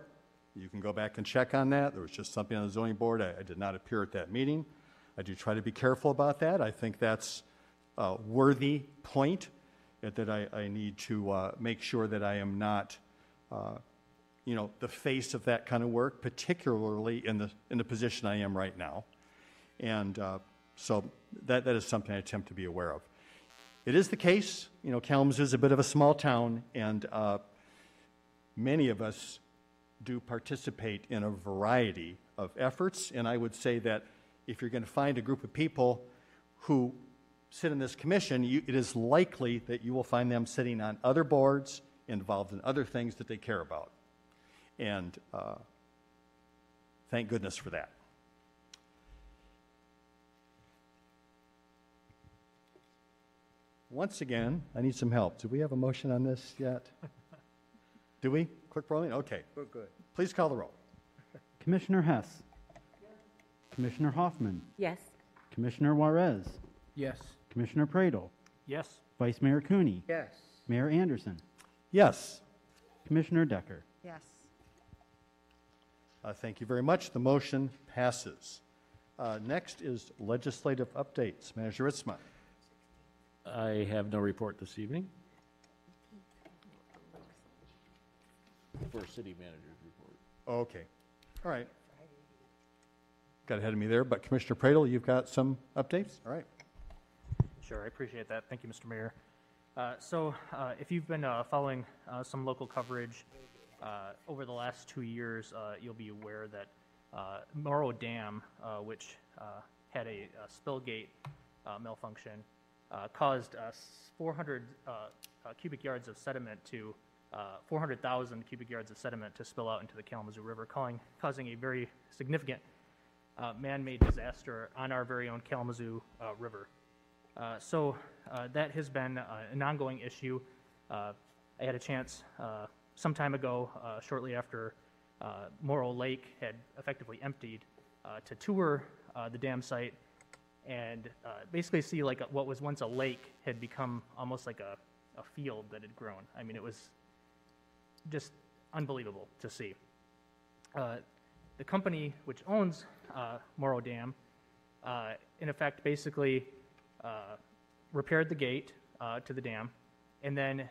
You can go back and check on that. There was just something on the zoning board. I, I did not appear at that meeting. I do try to be careful about that. I think that's a worthy point that I, I need to uh, make sure that I am not, uh, you know, the face of that kind of work, particularly in the, in the position I am right now. And uh, so that, that is something I attempt to be aware of. It is the case, you know, Kalamazoo is a bit of a small town, and uh, many of us do participate in a variety of efforts. And I would say that if you're going to find a group of people who sit in this commission, you, it is likely that you will find them sitting on other boards, involved in other things that they care about. And uh, thank goodness for that. Once again, I need some help. Do we have a motion on this yet? Do we? Clerk Borling? Okay. We're good. Please call the roll. Commissioner Hess. Commissioner Hoffman, Yes. Commissioner Juarez, Yes. Commissioner Praedel. Yes. Vice Mayor Cooney, Yes. Mayor Anderson, Yes. Commissioner Decker. Yes. Uh, Thank you very much. The motion passes. Uh, Next is legislative updates. Manager Ritzman. I have no report this evening. For city manager's report. Okay, all right. Got ahead of me there, but Commissioner Praedel, you've got some updates? All right. Sure, I appreciate that. Thank you, Mr. Mayor. Uh, So uh, if you've been uh, following uh, some local coverage uh, over the last two years, uh, you'll be aware that uh, Morrow Dam, uh, which uh, had a a spill gate uh, malfunction, uh, caused uh, 400 uh, uh, cubic yards of sediment to, uh, 400,000 cubic yards of sediment to spill out into the Kalamazoo River, calling- causing a very significant man-made disaster on our very own Kalamazoo River. So that has been an ongoing issue. I had a chance some time ago, shortly after uh, Morrow Lake had effectively emptied, uh, to tour uh, the dam site and uh, basically see like a- what was once a lake had become almost like a, a field that had grown. I mean, it was just unbelievable to see. Uh, the company which owns uh, Morrow Dam, uh, in effect, basically uh, repaired the gate uh, to the dam, and then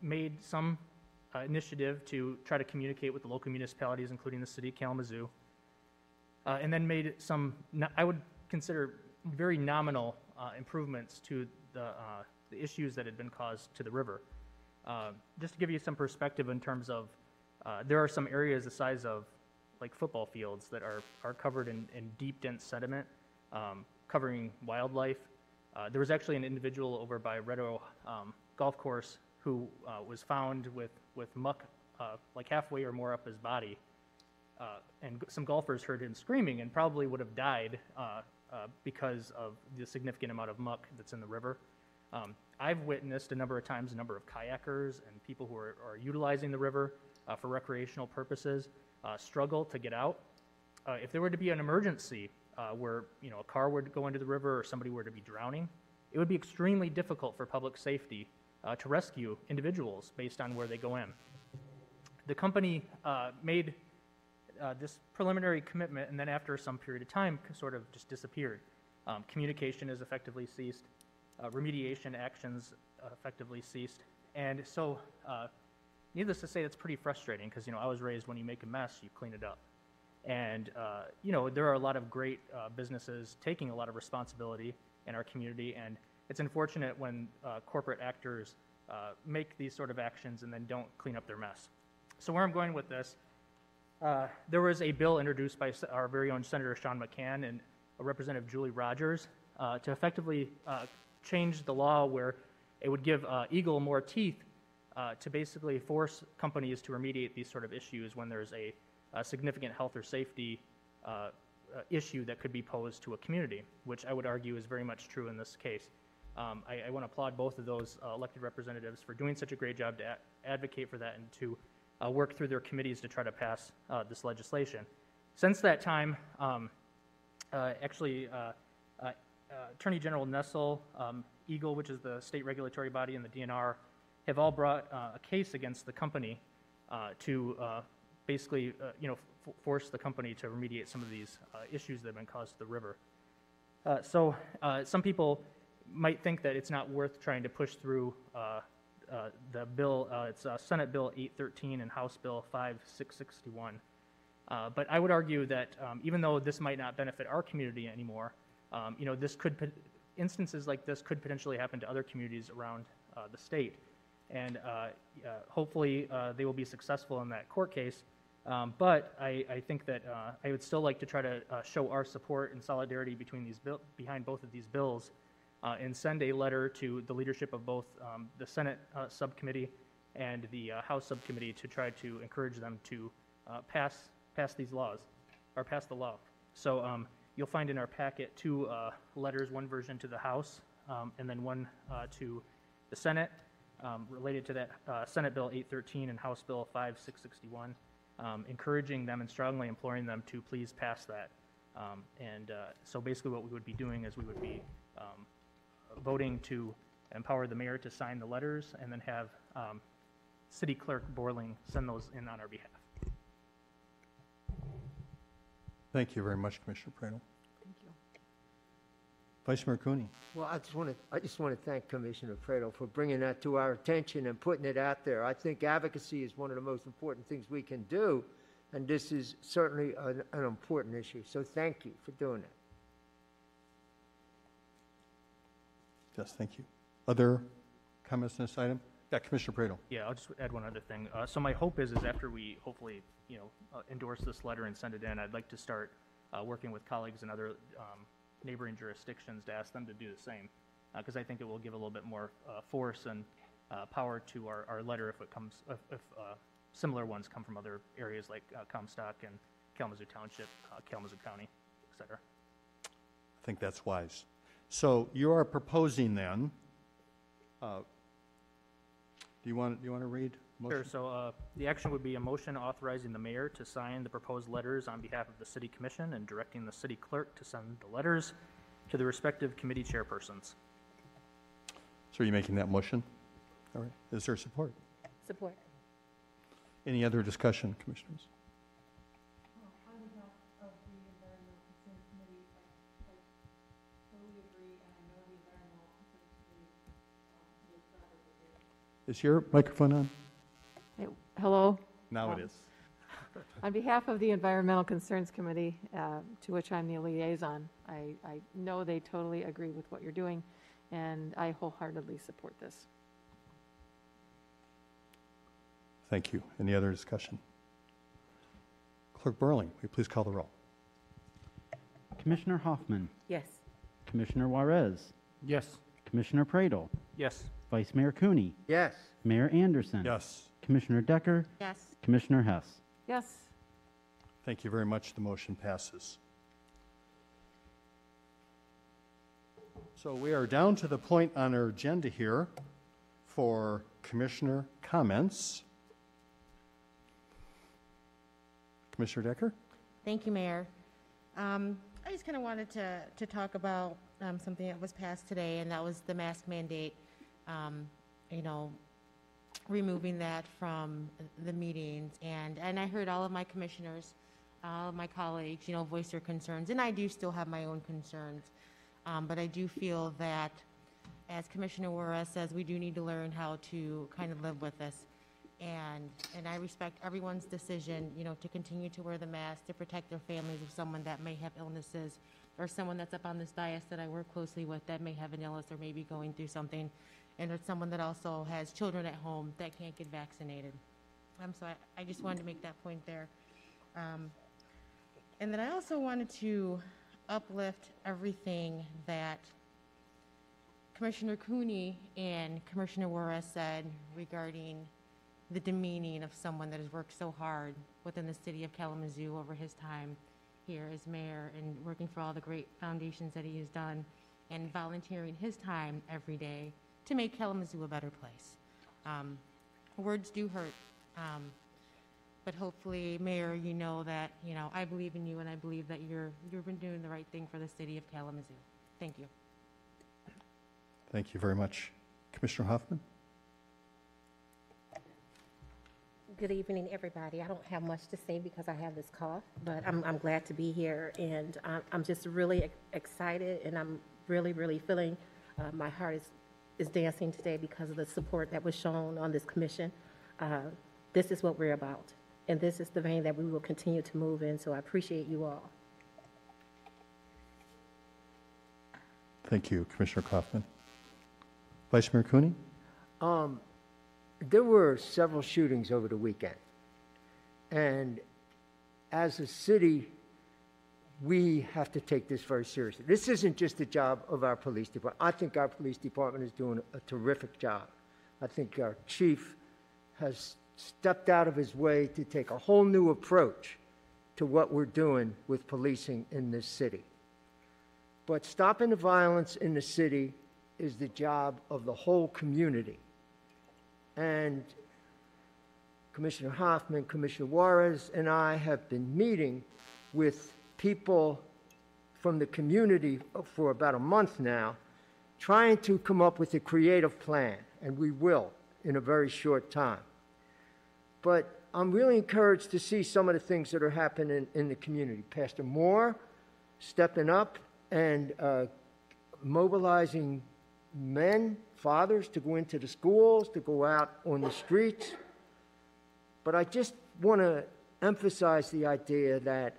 made some initiative to try to communicate with the local municipalities, including the city of Kalamazoo, uh, and then made some, I would consider very nominal uh, improvements to the, uh, the issues that had been caused to the river. Uh, just to give you some perspective in terms of, uh, there are some areas the size of like football fields that are, are covered in, in deep, dense sediment, um, covering wildlife. Uh, there was actually an individual over by Red Oak um, Golf Course who uh, was found with, with muck like halfway or more up his body. And some golfers heard him screaming and probably would have died uh, because of the significant amount of muck that's in the river. Um, I've witnessed a number of times a number of kayakers and people who are, are utilizing the river uh, for recreational purposes uh, struggle to get out. Uh, if there were to be an emergency uh, where you know a car were to go into the river or somebody were to be drowning, it would be extremely difficult for public safety to rescue individuals based on where they go in. The company made uh, this preliminary commitment, and then after some period of time, sort of just disappeared. Um, communication has effectively ceased. Uh, remediation actions uh, effectively ceased. And so, uh, needless to say, that's pretty frustrating because you know I was raised when you make a mess, you clean it up. And uh, you know there are a lot of great uh, businesses taking a lot of responsibility in our community, and it's unfortunate when corporate actors make these sort of actions and then don't clean up their mess. So where I'm going with this uh, there was a bill introduced by our very own Senator Sean McCann and Representative Julie Rogers uh, to effectively uh, change the law where it would give uh, EGLE more teeth uh, to basically force companies to remediate these sort of issues when there's a, a significant health or safety issue that could be posed to a community, which I would argue is very much true in this case. Um, I, I want to applaud both of those elected representatives for doing such a great job to advocate for that and to uh, work through their committees to try to pass uh, this legislation. Since that time, um, uh, actually, uh, uh, Attorney General Nessel, um, EGLE, which is the state regulatory body, and the DNR have all brought a case against the company to basically, you know, force the company to remediate some of these issues that have been caused to the river. So some people might think that it's not worth trying to push through uh, uh, the bill. Uh, it's uh, Senate Bill 813 and House Bill 5661. Uh, but I would argue that um, even though this might not benefit our community anymore, um, you know, this could instances like this could potentially happen to other communities around uh, the state, and uh, hopefully they will be successful in that court case. Um, but I, I think that I would still like to try to show our support and solidarity between these behind both of these bills, uh, and send a letter to the leadership of both um, the Senate uh, subcommittee and the uh, House subcommittee to try to encourage them to uh, pass pass these laws or pass the law. So um, you'll find in our packet two uh, letters, one version to the House um, and then one uh, to the Senate um, related to that Senate Bill 813 and House Bill 5661, um, encouraging them and strongly imploring them to please pass that. Um, And so basically what we would be doing is we would be voting to empower the mayor to sign the letters and then have um, City Clerk Borling send those in on our behalf. Thank you very much, Commissioner Praedel. Thank you. Vice Mayor Cooney. Well, I just want to, I just want to thank Commissioner Fredo for bringing that to our attention and putting it out there. I think advocacy is one of the most important things we can do, and this is certainly an, an important issue. So thank you for doing that. Yes, thank you. Other comments on this item? Yeah, Commissioner Praedel. Yeah, I'll just add one other thing. Uh, so my hope is, is after we hopefully, you know, uh, endorse this letter and send it in, I'd like to start uh, working with colleagues in other um, neighboring jurisdictions to ask them to do the same, because I think it will give a little bit more uh, force and uh, power to our, our letter if it comes, if, if uh, similar ones come from other areas like uh, Comstock and Kalamazoo Township, uh, Kalamazoo County, et cetera. I think that's wise. So you are proposing then, uh, do you want, do you want to read? Sure, motion? so uh, the action would be a motion authorizing the mayor to sign the proposed letters on behalf of the city commission and directing the city clerk to send the letters to the respective committee chairpersons. So are you making that motion? All right. Is there support? Support. Any other discussion, Commissioners? Is your microphone on? Hey, Hello? Now it Um, is. On behalf of the Environmental Concerns Committee, uh, to which I'm the liaison, I, I know they totally agree with what you're doing, and I wholeheartedly support this. Thank you. Any other discussion? Clerk Borling, will you please call the roll? Commissioner Hoffman, Yes. Commissioner Juarez, Yes. Commissioner Praedel, Yes. Vice Mayor Cooney, Yes. Mayor Anderson. Yes. Commissioner Decker, Yes. Commissioner Hess. Yes, Thank you very much. The motion passes. So we are down to the point on our agenda here for commissioner comments. Commissioner Decker? Thank you, Mayor. Um, I just kind of wanted to, to talk about um, something that was passed today, and that was the mask mandate. Um, You know, removing that from the meetings, and, and I heard all of my commissioners, all of my colleagues, you know, voice their concerns, and I do still have my own concerns. Um, But I do feel that, as Commissioner Juarez says, we do need to learn how to kind of live with this. And, and I respect everyone's decision, you know, to continue to wear the mask, to protect their families of someone that may have illnesses, or someone that's up on this dais that I work closely with that may have an illness or may be going through something, and it's someone that also has children at home that can't get vaccinated. Um, so I, I just wanted to make that point there. Um, and then I also wanted to uplift everything that Commissioner Cooney and Commissioner Juarez said regarding the demeaning of someone that has worked so hard within the city of Kalamazoo over his time here as mayor and working for all the great foundations that he has done and volunteering his time every day to make Kalamazoo a better place. Um, words do hurt, um, but hopefully, Mayor, you know that, you know, I believe in you and I believe that you're, you've been doing the right thing for the city of Kalamazoo. Thank you. Thank you very much. Commissioner Hoffman? Good evening, everybody. I don't have much to say because I have this cough, but I'm, I'm glad to be here, and I'm, I'm just really excited, and I'm really, really feeling, uh, my heart is, is dancing today because of the support that was shown on this commission. Uh, This is what we're about, and this is the vein that we will continue to move in, so I appreciate you all. Thank you, Commissioner Kaufman. Vice Mayor Cooney? Um, there were several shootings over the weekend. And as a city, we have to take this very seriously. This isn't just the job of our police department. I think our police department is doing a terrific job. I think our chief has stepped out of his way to take a whole new approach to what we're doing with policing in this city. But stopping the violence in the city is the job of the whole community. And Commissioner Hoffman, Commissioner Juarez, and I have been meeting with people from the community for about a month now, trying to come up with a creative plan, and we will in a very short time. But I'm really encouraged to see some of the things that are happening in the community. Pastor Moore stepping up and uh, mobilizing men, fathers, to go into the schools, to go out on the streets. But I just want to emphasize the idea that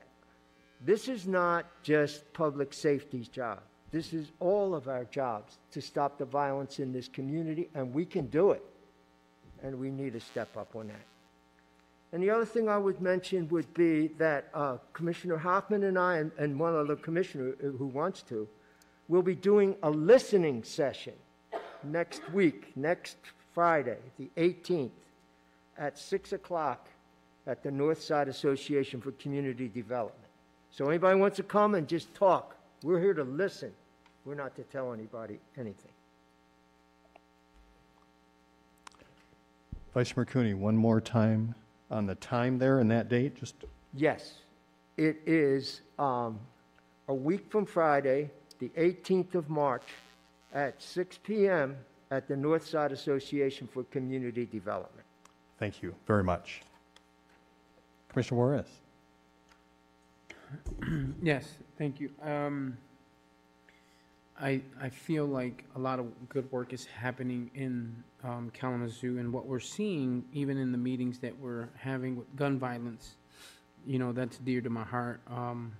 this is not just public safety's job. This is all of our jobs to stop the violence in this community, and we can do it. And we need to step up on that. And the other thing I would mention would be that uh, Commissioner Hoffman and I, and, and one other commissioner who wants to, will be doing a listening session next week, next Friday, the 18th, at 6 o'clock at the Northside Association for Community Development. So anybody wants to come and just talk, we're here to listen. We're not to tell anybody anything. Vice Mayor Cooney, one more time on the time there and that date, just, Yes, it is um, a week from Friday, the 18th of March, at 6 PM at the Northside Association for Community Development. thank you very much. Commissioner Juarez? Yes, thank you. Um, I, I feel like a lot of good work is happening in um, Kalamazoo, and what we're seeing, even in the meetings that we're having with gun violence, you know, that's dear to my heart. Um,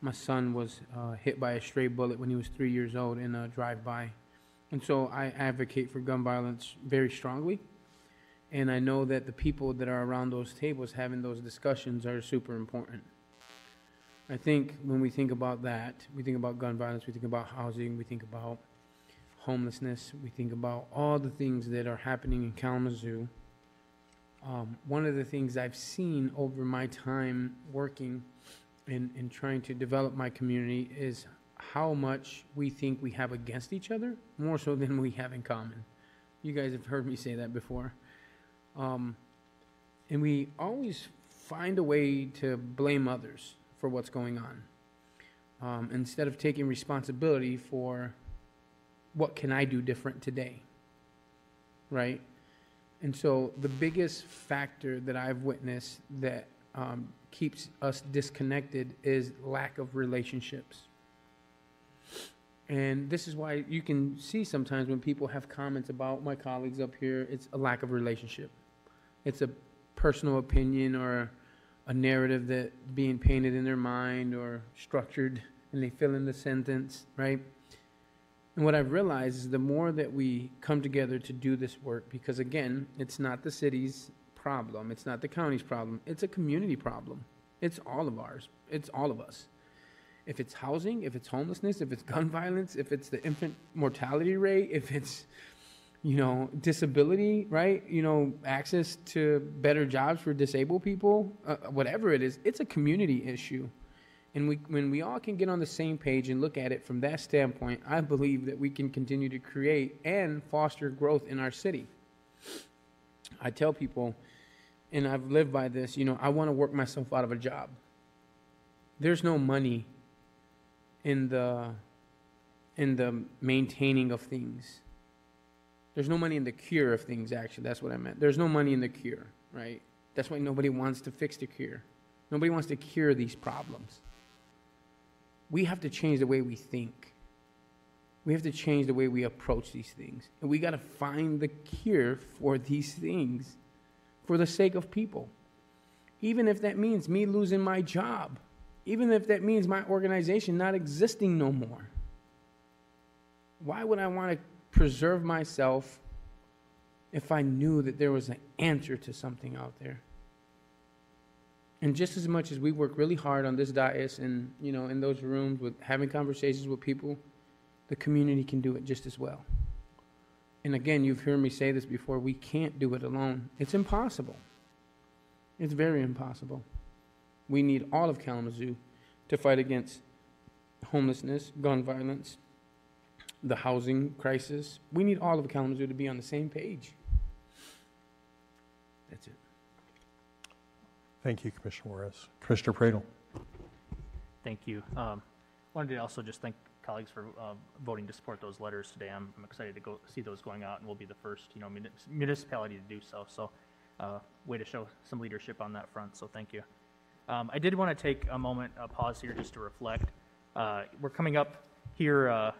my son was uh, hit by a stray bullet when he was three years old in a drive-by, and so I advocate for gun violence very strongly. And I know that the people that are around those tables having those discussions are super important. I think when we think about that, we think about gun violence, we think about housing, we think about homelessness, we think about all the things that are happening in Kalamazoo. Um, one of the things I've seen over my time working and, and trying to develop my community is how much we think we have against each other, more so than we have in common. You guys have heard me say that before. Um, and we always find a way to blame others for what's going on um, instead of taking responsibility for what can I do different today, right? And so the biggest factor that I've witnessed that um, keeps us disconnected is lack of relationships. And this is why you can see sometimes when people have comments about my colleagues up here, it's a lack of relationship. It's a personal opinion or a narrative that being painted in their mind or structured and they fill in the sentence, right? And what I've realized is the more that we come together to do this work, because again, it's not the city's problem, it's not the county's problem, it's a community problem. It's all of ours, it's all of us. If it's housing, if it's homelessness, if it's gun violence, if it's the infant mortality rate, if it's you know, disability, right? You know, access to better jobs for disabled people, uh, whatever it is, it's a community issue. And we, when we all can get on the same page and look at it from that standpoint, I believe that we can continue to create and foster growth in our city. I tell people, and I've lived by this, you know, I want to work myself out of a job. There's no money in the in the maintaining of things. There's no money in the cure of things, actually. That's what I meant. There's no money in the cure, right? That's why nobody wants to fix the cure. Nobody wants to cure these problems. We have to change the way we think. We have to change the way we approach these things. And we got to find the cure for these things for the sake of people. Even if that means me losing my job, even if that means my organization not existing no more. Why would I want to preserve myself if I knew that there was an answer to something out there. And just as much as we work really hard on this dais and, you know, in those rooms with having conversations with people, the community can do it just as well. And again, you've heard me say this before, we can't do it alone. It's impossible. It's very impossible. We need all of Kalamazoo to fight against homelessness, gun violence, the housing crisis. We need all of Kalamazoo to be on the same page. That's it. Thank you, Commissioner Juarez. Commissioner Praedel? Thank you. Um, wanted to also just thank colleagues for uh, voting to support those letters today. I'm, I'm excited to go see those going out, and we'll be the first, you know, muni- municipality to do so. So, uh, way to show some leadership on that front. So, thank you. Um, I did want to take a moment, a pause here, just to reflect. Uh, we're coming up here uh, in-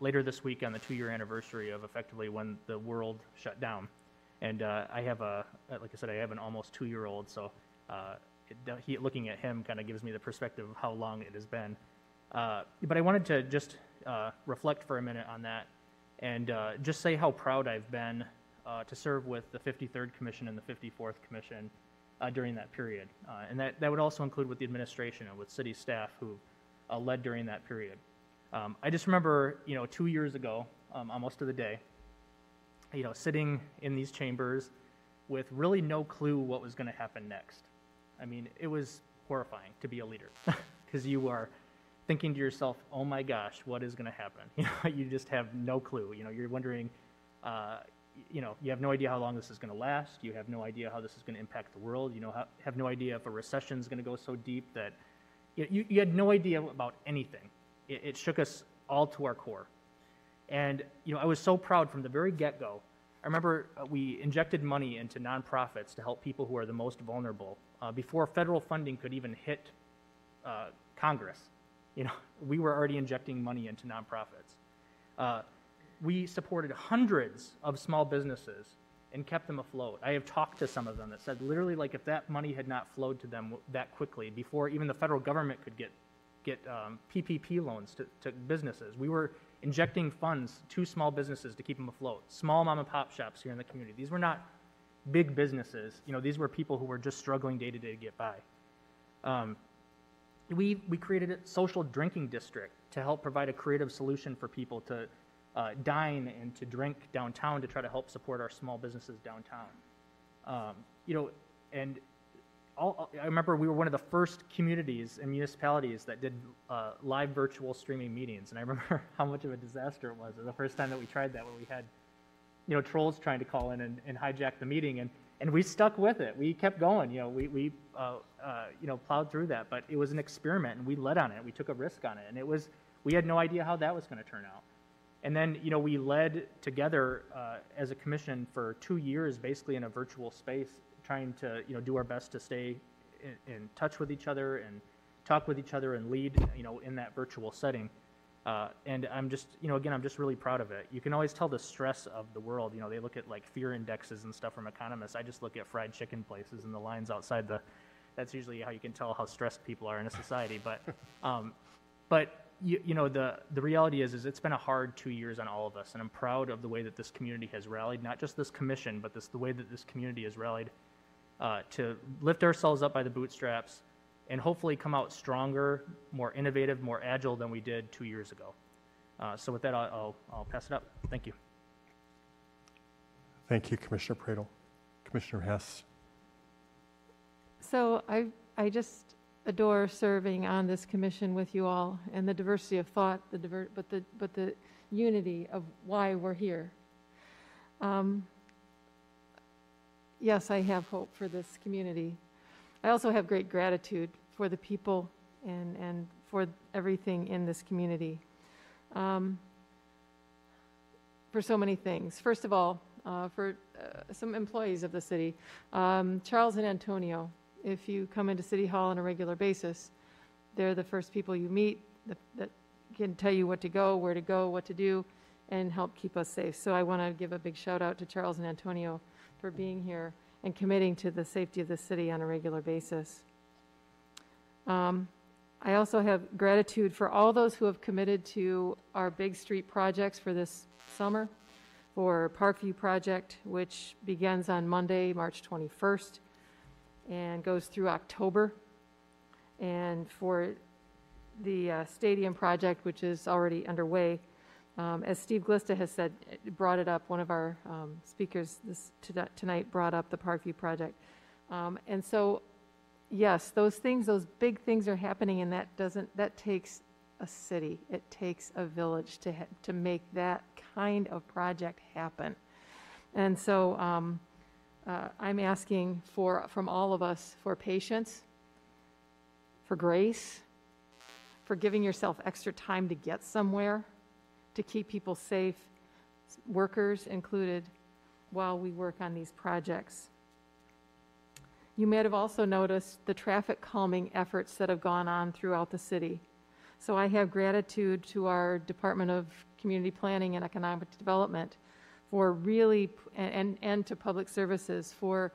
later this week on the two-year anniversary of effectively when the world shut down, and uh, I have a, like I said, I have an almost two-year-old, so uh, it, he, looking at him kind of gives me the perspective of how long it has been. Uh, but I wanted to just uh, reflect for a minute on that and uh, just say how proud I've been uh, to serve with the 53rd Commission and the 54th Commission uh, during that period. Uh, and that, that would also include with the administration and with city staff who uh, led during that period. Um, I just remember, you know, two years ago, um, almost to the day, you know, sitting in these chambers with really no clue what was going to happen next. I mean, it was horrifying to be a leader because you are thinking to yourself, "Oh my gosh, what is going to happen?" You know, you just have no clue. You know, you're wondering, uh, you know, you have no idea how long this is going to last. You have no idea how this is going to impact the world. You know, have no idea if a recession is going to go so deep that you, you, you had no idea about anything. It, it shook us all to our core. And you know, I was so proud from the very get-go. I remember uh, we injected money into nonprofits to help people who are the most vulnerable uh, before federal funding could even hit uh, Congress. You know, we were already injecting money into nonprofits. Uh, we supported hundreds of small businesses and kept them afloat. I have talked to some of them that said literally like if that money had not flowed to them that quickly before even the federal government could get get um, PPP loans to, to businesses, we were injecting funds to small businesses to keep them afloat. Small mom and pop shops here in the community. These were not big businesses. You know, these were people who were just struggling day to day to get by. Um, we, we created a social drinking district to help provide a creative solution for people to uh, dine and to drink downtown to try to help support our small businesses downtown. Um, you know, and all, I remember we were one of the first communities and municipalities that did uh, live virtual streaming meetings, and I remember how much of a disaster it was. The first time that we tried that, where we had, you know, trolls trying to call in and, and hijack the meeting, and and we stuck with it. We kept going. You know, we we uh, uh, you know plowed through that, but it was an experiment, and we led on it. We took a risk on it, and it was we had no idea how that was going to turn out. And then you know we led together uh, as a commission for two years, basically in a virtual space, trying to you know do our best to stay in, in touch with each other and talk with each other and lead you know in that virtual setting. Uh, and I'm just, you know, again, I'm just really proud of it. You can always tell the stress of the world. You know, they look at like fear indexes and stuff from economists. I just look at fried chicken places and the lines outside the. That's usually how you can tell how stressed people are in a society. But, um, but you, you know, the the reality is, is it's been a hard two years on all of us, and I'm proud of the way that this community has rallied. Not just this commission, but this the way that this community has rallied uh, to lift ourselves up by the bootstraps and hopefully come out stronger, more innovative, more agile than we did two years ago. Uh, so with that, I'll, I'll, I'll pass it up. Thank you. Thank you, Commissioner Praedel. Commissioner Hess. So I, I just adore serving on this commission with you all and the diversity of thought, the diver, but the, but the unity of why we're here. Um, yes, I have hope for this community. I also have great gratitude for the people and, and for everything in this community. Um, for so many things. First of all, uh, for uh, some employees of the city, um, Charles and Antonio, if you come into City Hall on a regular basis, they're the first people you meet that, that can tell you what to go, where to go, what to do, and help keep us safe. So I want to give a big shout out to Charles and Antonio for being here and committing to the safety of the city on a regular basis. Um, I also have gratitude for all those who have committed to our big street projects for this summer, for Parkview Project, which begins on Monday, March 21st, and goes through October, and for the uh, Stadium Project, which is already underway. Um, as Steve Glista has said, brought it up, one of our um, speakers this, tonight brought up the Parkview Project. Um, and so, yes, those things, those big things are happening, and that doesn't, that takes a city, it takes a village to, ha- to make that kind of project happen. And so, um, uh, I'm asking for, from all of us, for patience, for grace, for for giving yourself extra time to get somewhere, to keep people safe, workers included, while we work on these projects. You may have also noticed the traffic calming efforts that have gone on throughout the city. So I have gratitude to our Department of Community Planning and Economic Development for really, and, and to Public Services for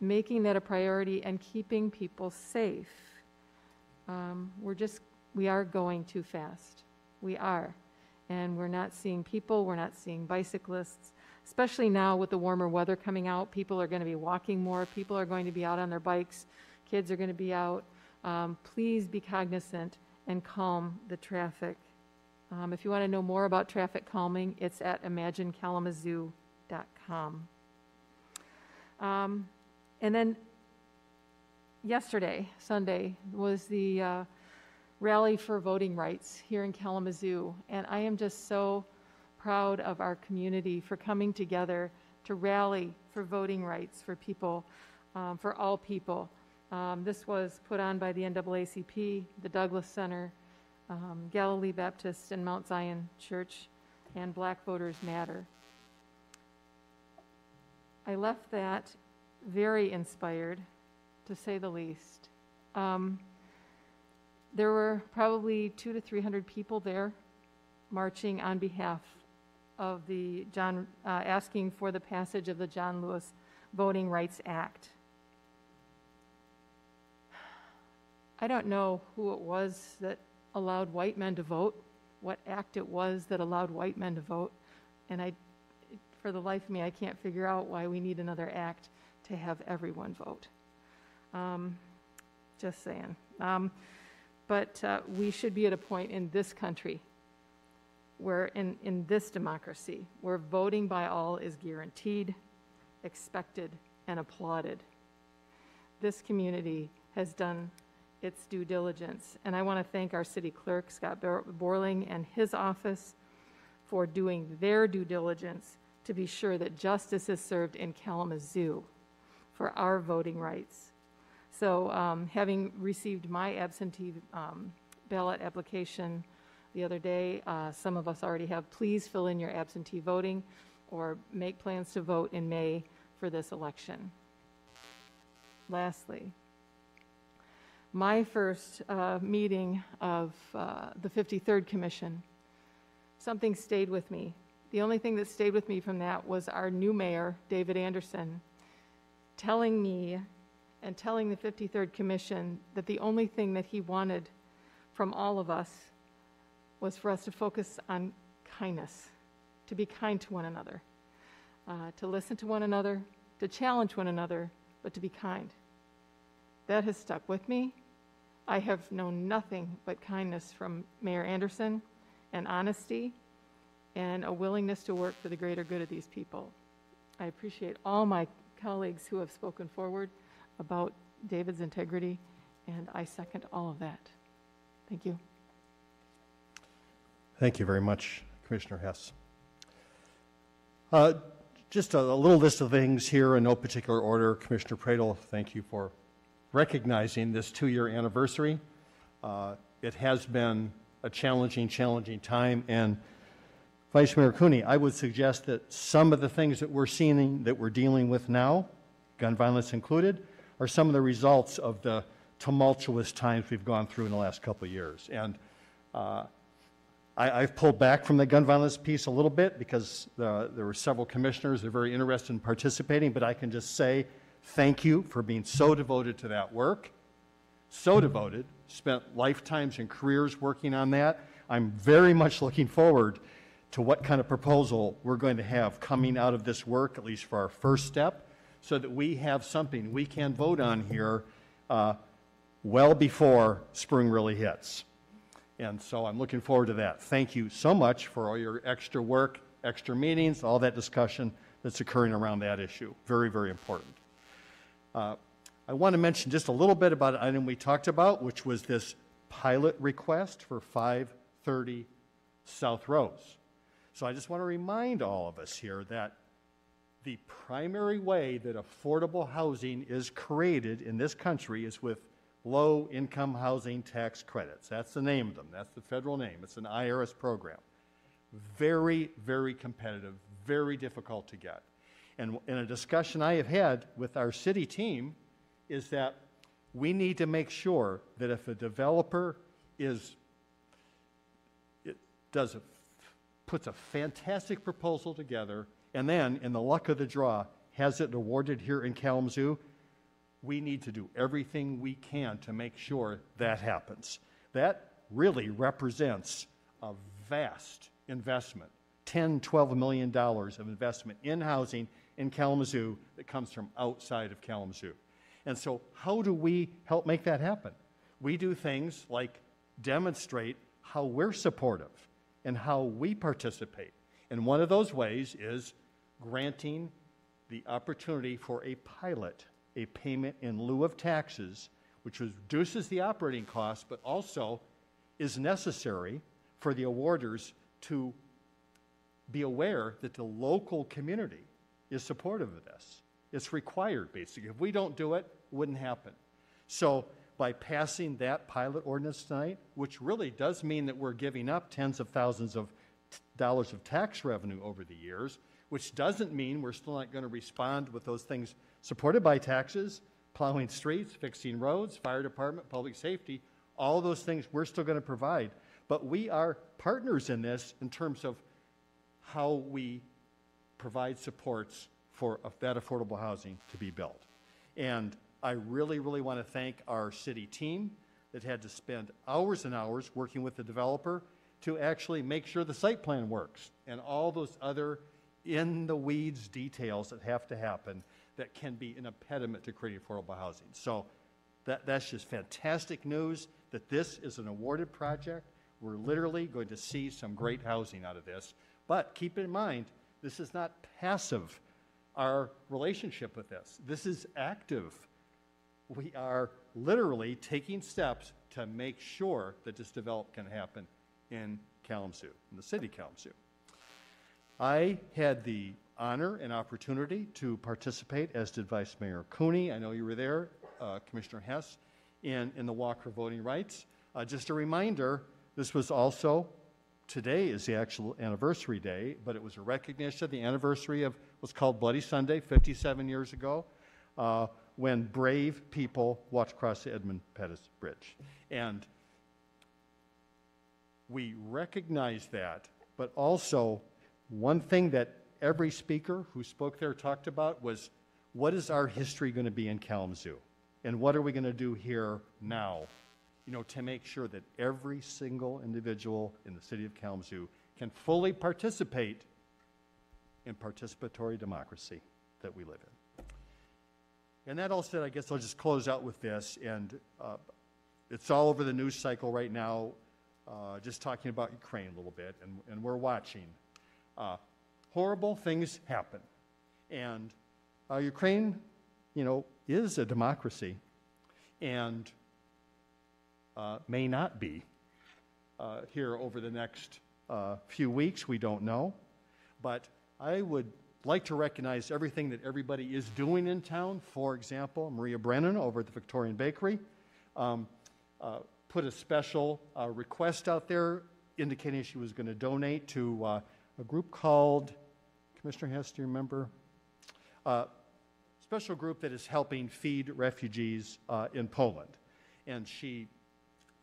making that a priority and keeping people safe. Um, we're just, we are going too fast. We are. And we're not seeing people, we're not seeing bicyclists, especially now with the warmer weather coming out. People are going to be walking more, people are going to be out on their bikes, kids are going to be out. Um, please be cognizant and calm the traffic. Um, if you want to know more about traffic calming, it's at imaginekalamazoo.com. Um, and then yesterday, Sunday, was the uh, rally for voting rights here in Kalamazoo. And I am just so proud of our community for coming together to rally for voting rights for people, um, for all people. Um, this was put on by the NAACP, the Douglas Center, um, Galilee Baptist, and Mount Zion Church, and Black Voters Matter. I left that very inspired, to say the least. Um, there were probably two to 300 people there marching on behalf of the John, uh, asking for the passage of the John Lewis Voting Rights Act. I don't know who it was that allowed white men to vote, what act it was that allowed white men to vote, and I, for the life of me, I can't figure out why we need another act to have everyone vote. Um, just saying. Um, but uh, we should be at a point in this country where, in, in this democracy, where voting by all is guaranteed, expected, and applauded. This community has done its due diligence, and I want to thank our city clerk, Scott Borling, and his office for doing their due diligence to be sure that justice is served in Kalamazoo for our voting rights. So um, having received my absentee um, ballot application the other day, uh, some of us already have, please fill in your absentee voting or make plans to vote in May for this election. Lastly, my first uh, meeting of uh, the 53rd Commission, something stayed with me. The only thing that stayed with me from that was our new mayor, David Anderson, telling me and telling the 53rd Commission that the only thing that he wanted from all of us was for us to focus on kindness, to be kind to one another, uh, to listen to one another, to challenge one another, but to be kind. That has stuck with me. I have known nothing but kindness from Mayor Anderson and honesty and a willingness to work for the greater good of these people. I appreciate all my colleagues who have spoken forward about David's integrity, and I second all of that. Thank you. Thank you very much, Commissioner Hess. Uh, just a, a, little list of things here in no particular order. Commissioner Praedel, thank you for recognizing this two-year anniversary. Uh, it has been a challenging, challenging time, and Vice Mayor Cooney, I would suggest that some of the things that we're seeing, that we're dealing with now, gun violence included, are some of the results of the tumultuous times we've gone through in the last couple of years. And uh, I, have pulled back from the gun violence piece a little bit because the, there were several commissioners that are very interested in participating, but I can just say thank you for being so devoted to that work. So devoted, spent lifetimes and careers working on that. I'm very much looking forward to what kind of proposal we're going to have coming out of this work, at least for our first step, so that we have something we can vote on here uh, well before spring really hits. And so I'm looking forward to that. Thank you so much for all your extra work, extra meetings, all that discussion that's occurring around that issue. Very, very important. Uh, I want to mention just a little bit about an item we talked about, which was this pilot request for 530 South Rose. So I just want to remind all of us here that the primary way that affordable housing is created in this country is with low-income housing tax credits. That's the name of them. That's the federal name. It's an IRS program. Very, very competitive, very difficult to get. And in a discussion I have had with our city team is that we need to make sure that if a developer is, it does a, puts a fantastic proposal together, and then, in the luck of the draw, has it awarded here in Kalamazoo, we need to do everything we can to make sure that happens. That really represents a vast investment, 10, 12 million dollars of investment in housing in Kalamazoo that comes from outside of Kalamazoo. And so how do we help make that happen? We do things like demonstrate how we're supportive and how we participate. And one of those ways is granting the opportunity for a pilot, a payment in lieu of taxes, which reduces the operating costs, but also is necessary for the awarders to be aware that the local community is supportive of this. It's required, basically. If we don't do it, it wouldn't happen. So by passing that pilot ordinance tonight, which really does mean that we're giving up tens of thousands of dollars of tax revenue over the years, which doesn't mean we're still not going to respond with those things supported by taxes, plowing streets, fixing roads, fire department, public safety, all those things we're still going to provide. But we are partners in this in terms of how we provide supports for that affordable housing to be built. And I really, really want to thank our city team that had to spend hours and hours working with the developer to actually make sure the site plan works and all those other in the weeds details that have to happen that can be an impediment to creating affordable housing. So that, that's just fantastic news that this is an awarded project. We're literally going to see some great housing out of this. But keep in mind, this is not passive, our relationship with this. This is active. We are literally taking steps to make sure that this development can happen in Kalamazoo, in the city of Kalamazoo. I had the honor and opportunity to participate, as did Vice Mayor Cooney. I know you were there, uh, Commissioner Hess, in, in the Walk for Voting Rights. Uh, just a reminder, this was also, today is the actual anniversary day, but it was a recognition of the anniversary of what's called Bloody Sunday 57 years ago, uh, when brave people walked across the Edmund Pettus Bridge. And we recognize that, but also one thing that every speaker who spoke there talked about was what is our history going to be in Kalamazoo? And what are we going to do here now, you know, to make sure that every single individual in the city of Kalamazoo can fully participate in participatory democracy that we live in. And that all said, I guess I'll just close out with this. And uh, it's all over the news cycle right now, uh, just talking about Ukraine a little bit, and, and we're watching. Uh, horrible things happen. And uh, Ukraine, you know, is a democracy and uh, may not be uh, here over the next uh, few weeks. We don't know. But I would like to recognize everything that everybody is doing in town. For example, Maria Brennan over at the Victorian Bakery um, uh, put a special uh, request out there indicating she was going to donate to uh, a group called, Commissioner Hess, do you remember? Uh, special group that is helping feed refugees uh, in Poland. And she,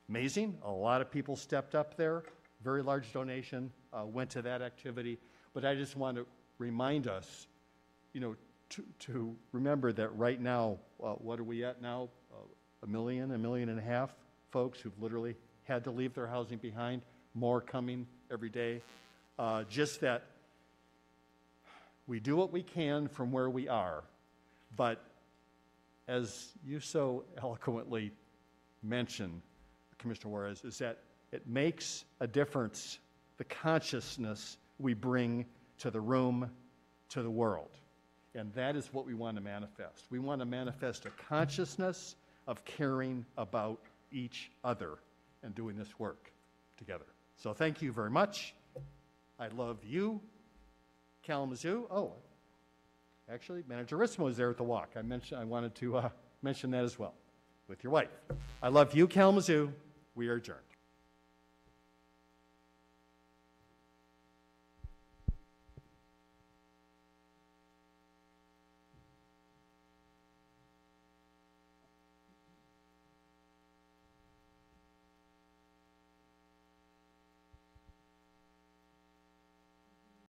amazing, a lot of people stepped up there. Very large donation uh, went to that activity. But I just want to remind us, you know, to, to remember that right now, uh, what are we at now? Uh, a million, a million and a half folks who've literally had to leave their housing behind, more coming every day. Uh, just that we do what we can from where we are, but as you so eloquently mentioned, Commissioner Juarez, is that it makes a difference, the consciousness we bring to the room, to the world. And that is what we want to manifest. We want to manifest a consciousness of caring about each other and doing this work together. So thank you very much. I love you, Kalamazoo. Oh, actually, Manager Ritsema is there at the walk. I mentioned I wanted to uh, mention that as well. with your wife. I love you, Kalamazoo. We are adjourned.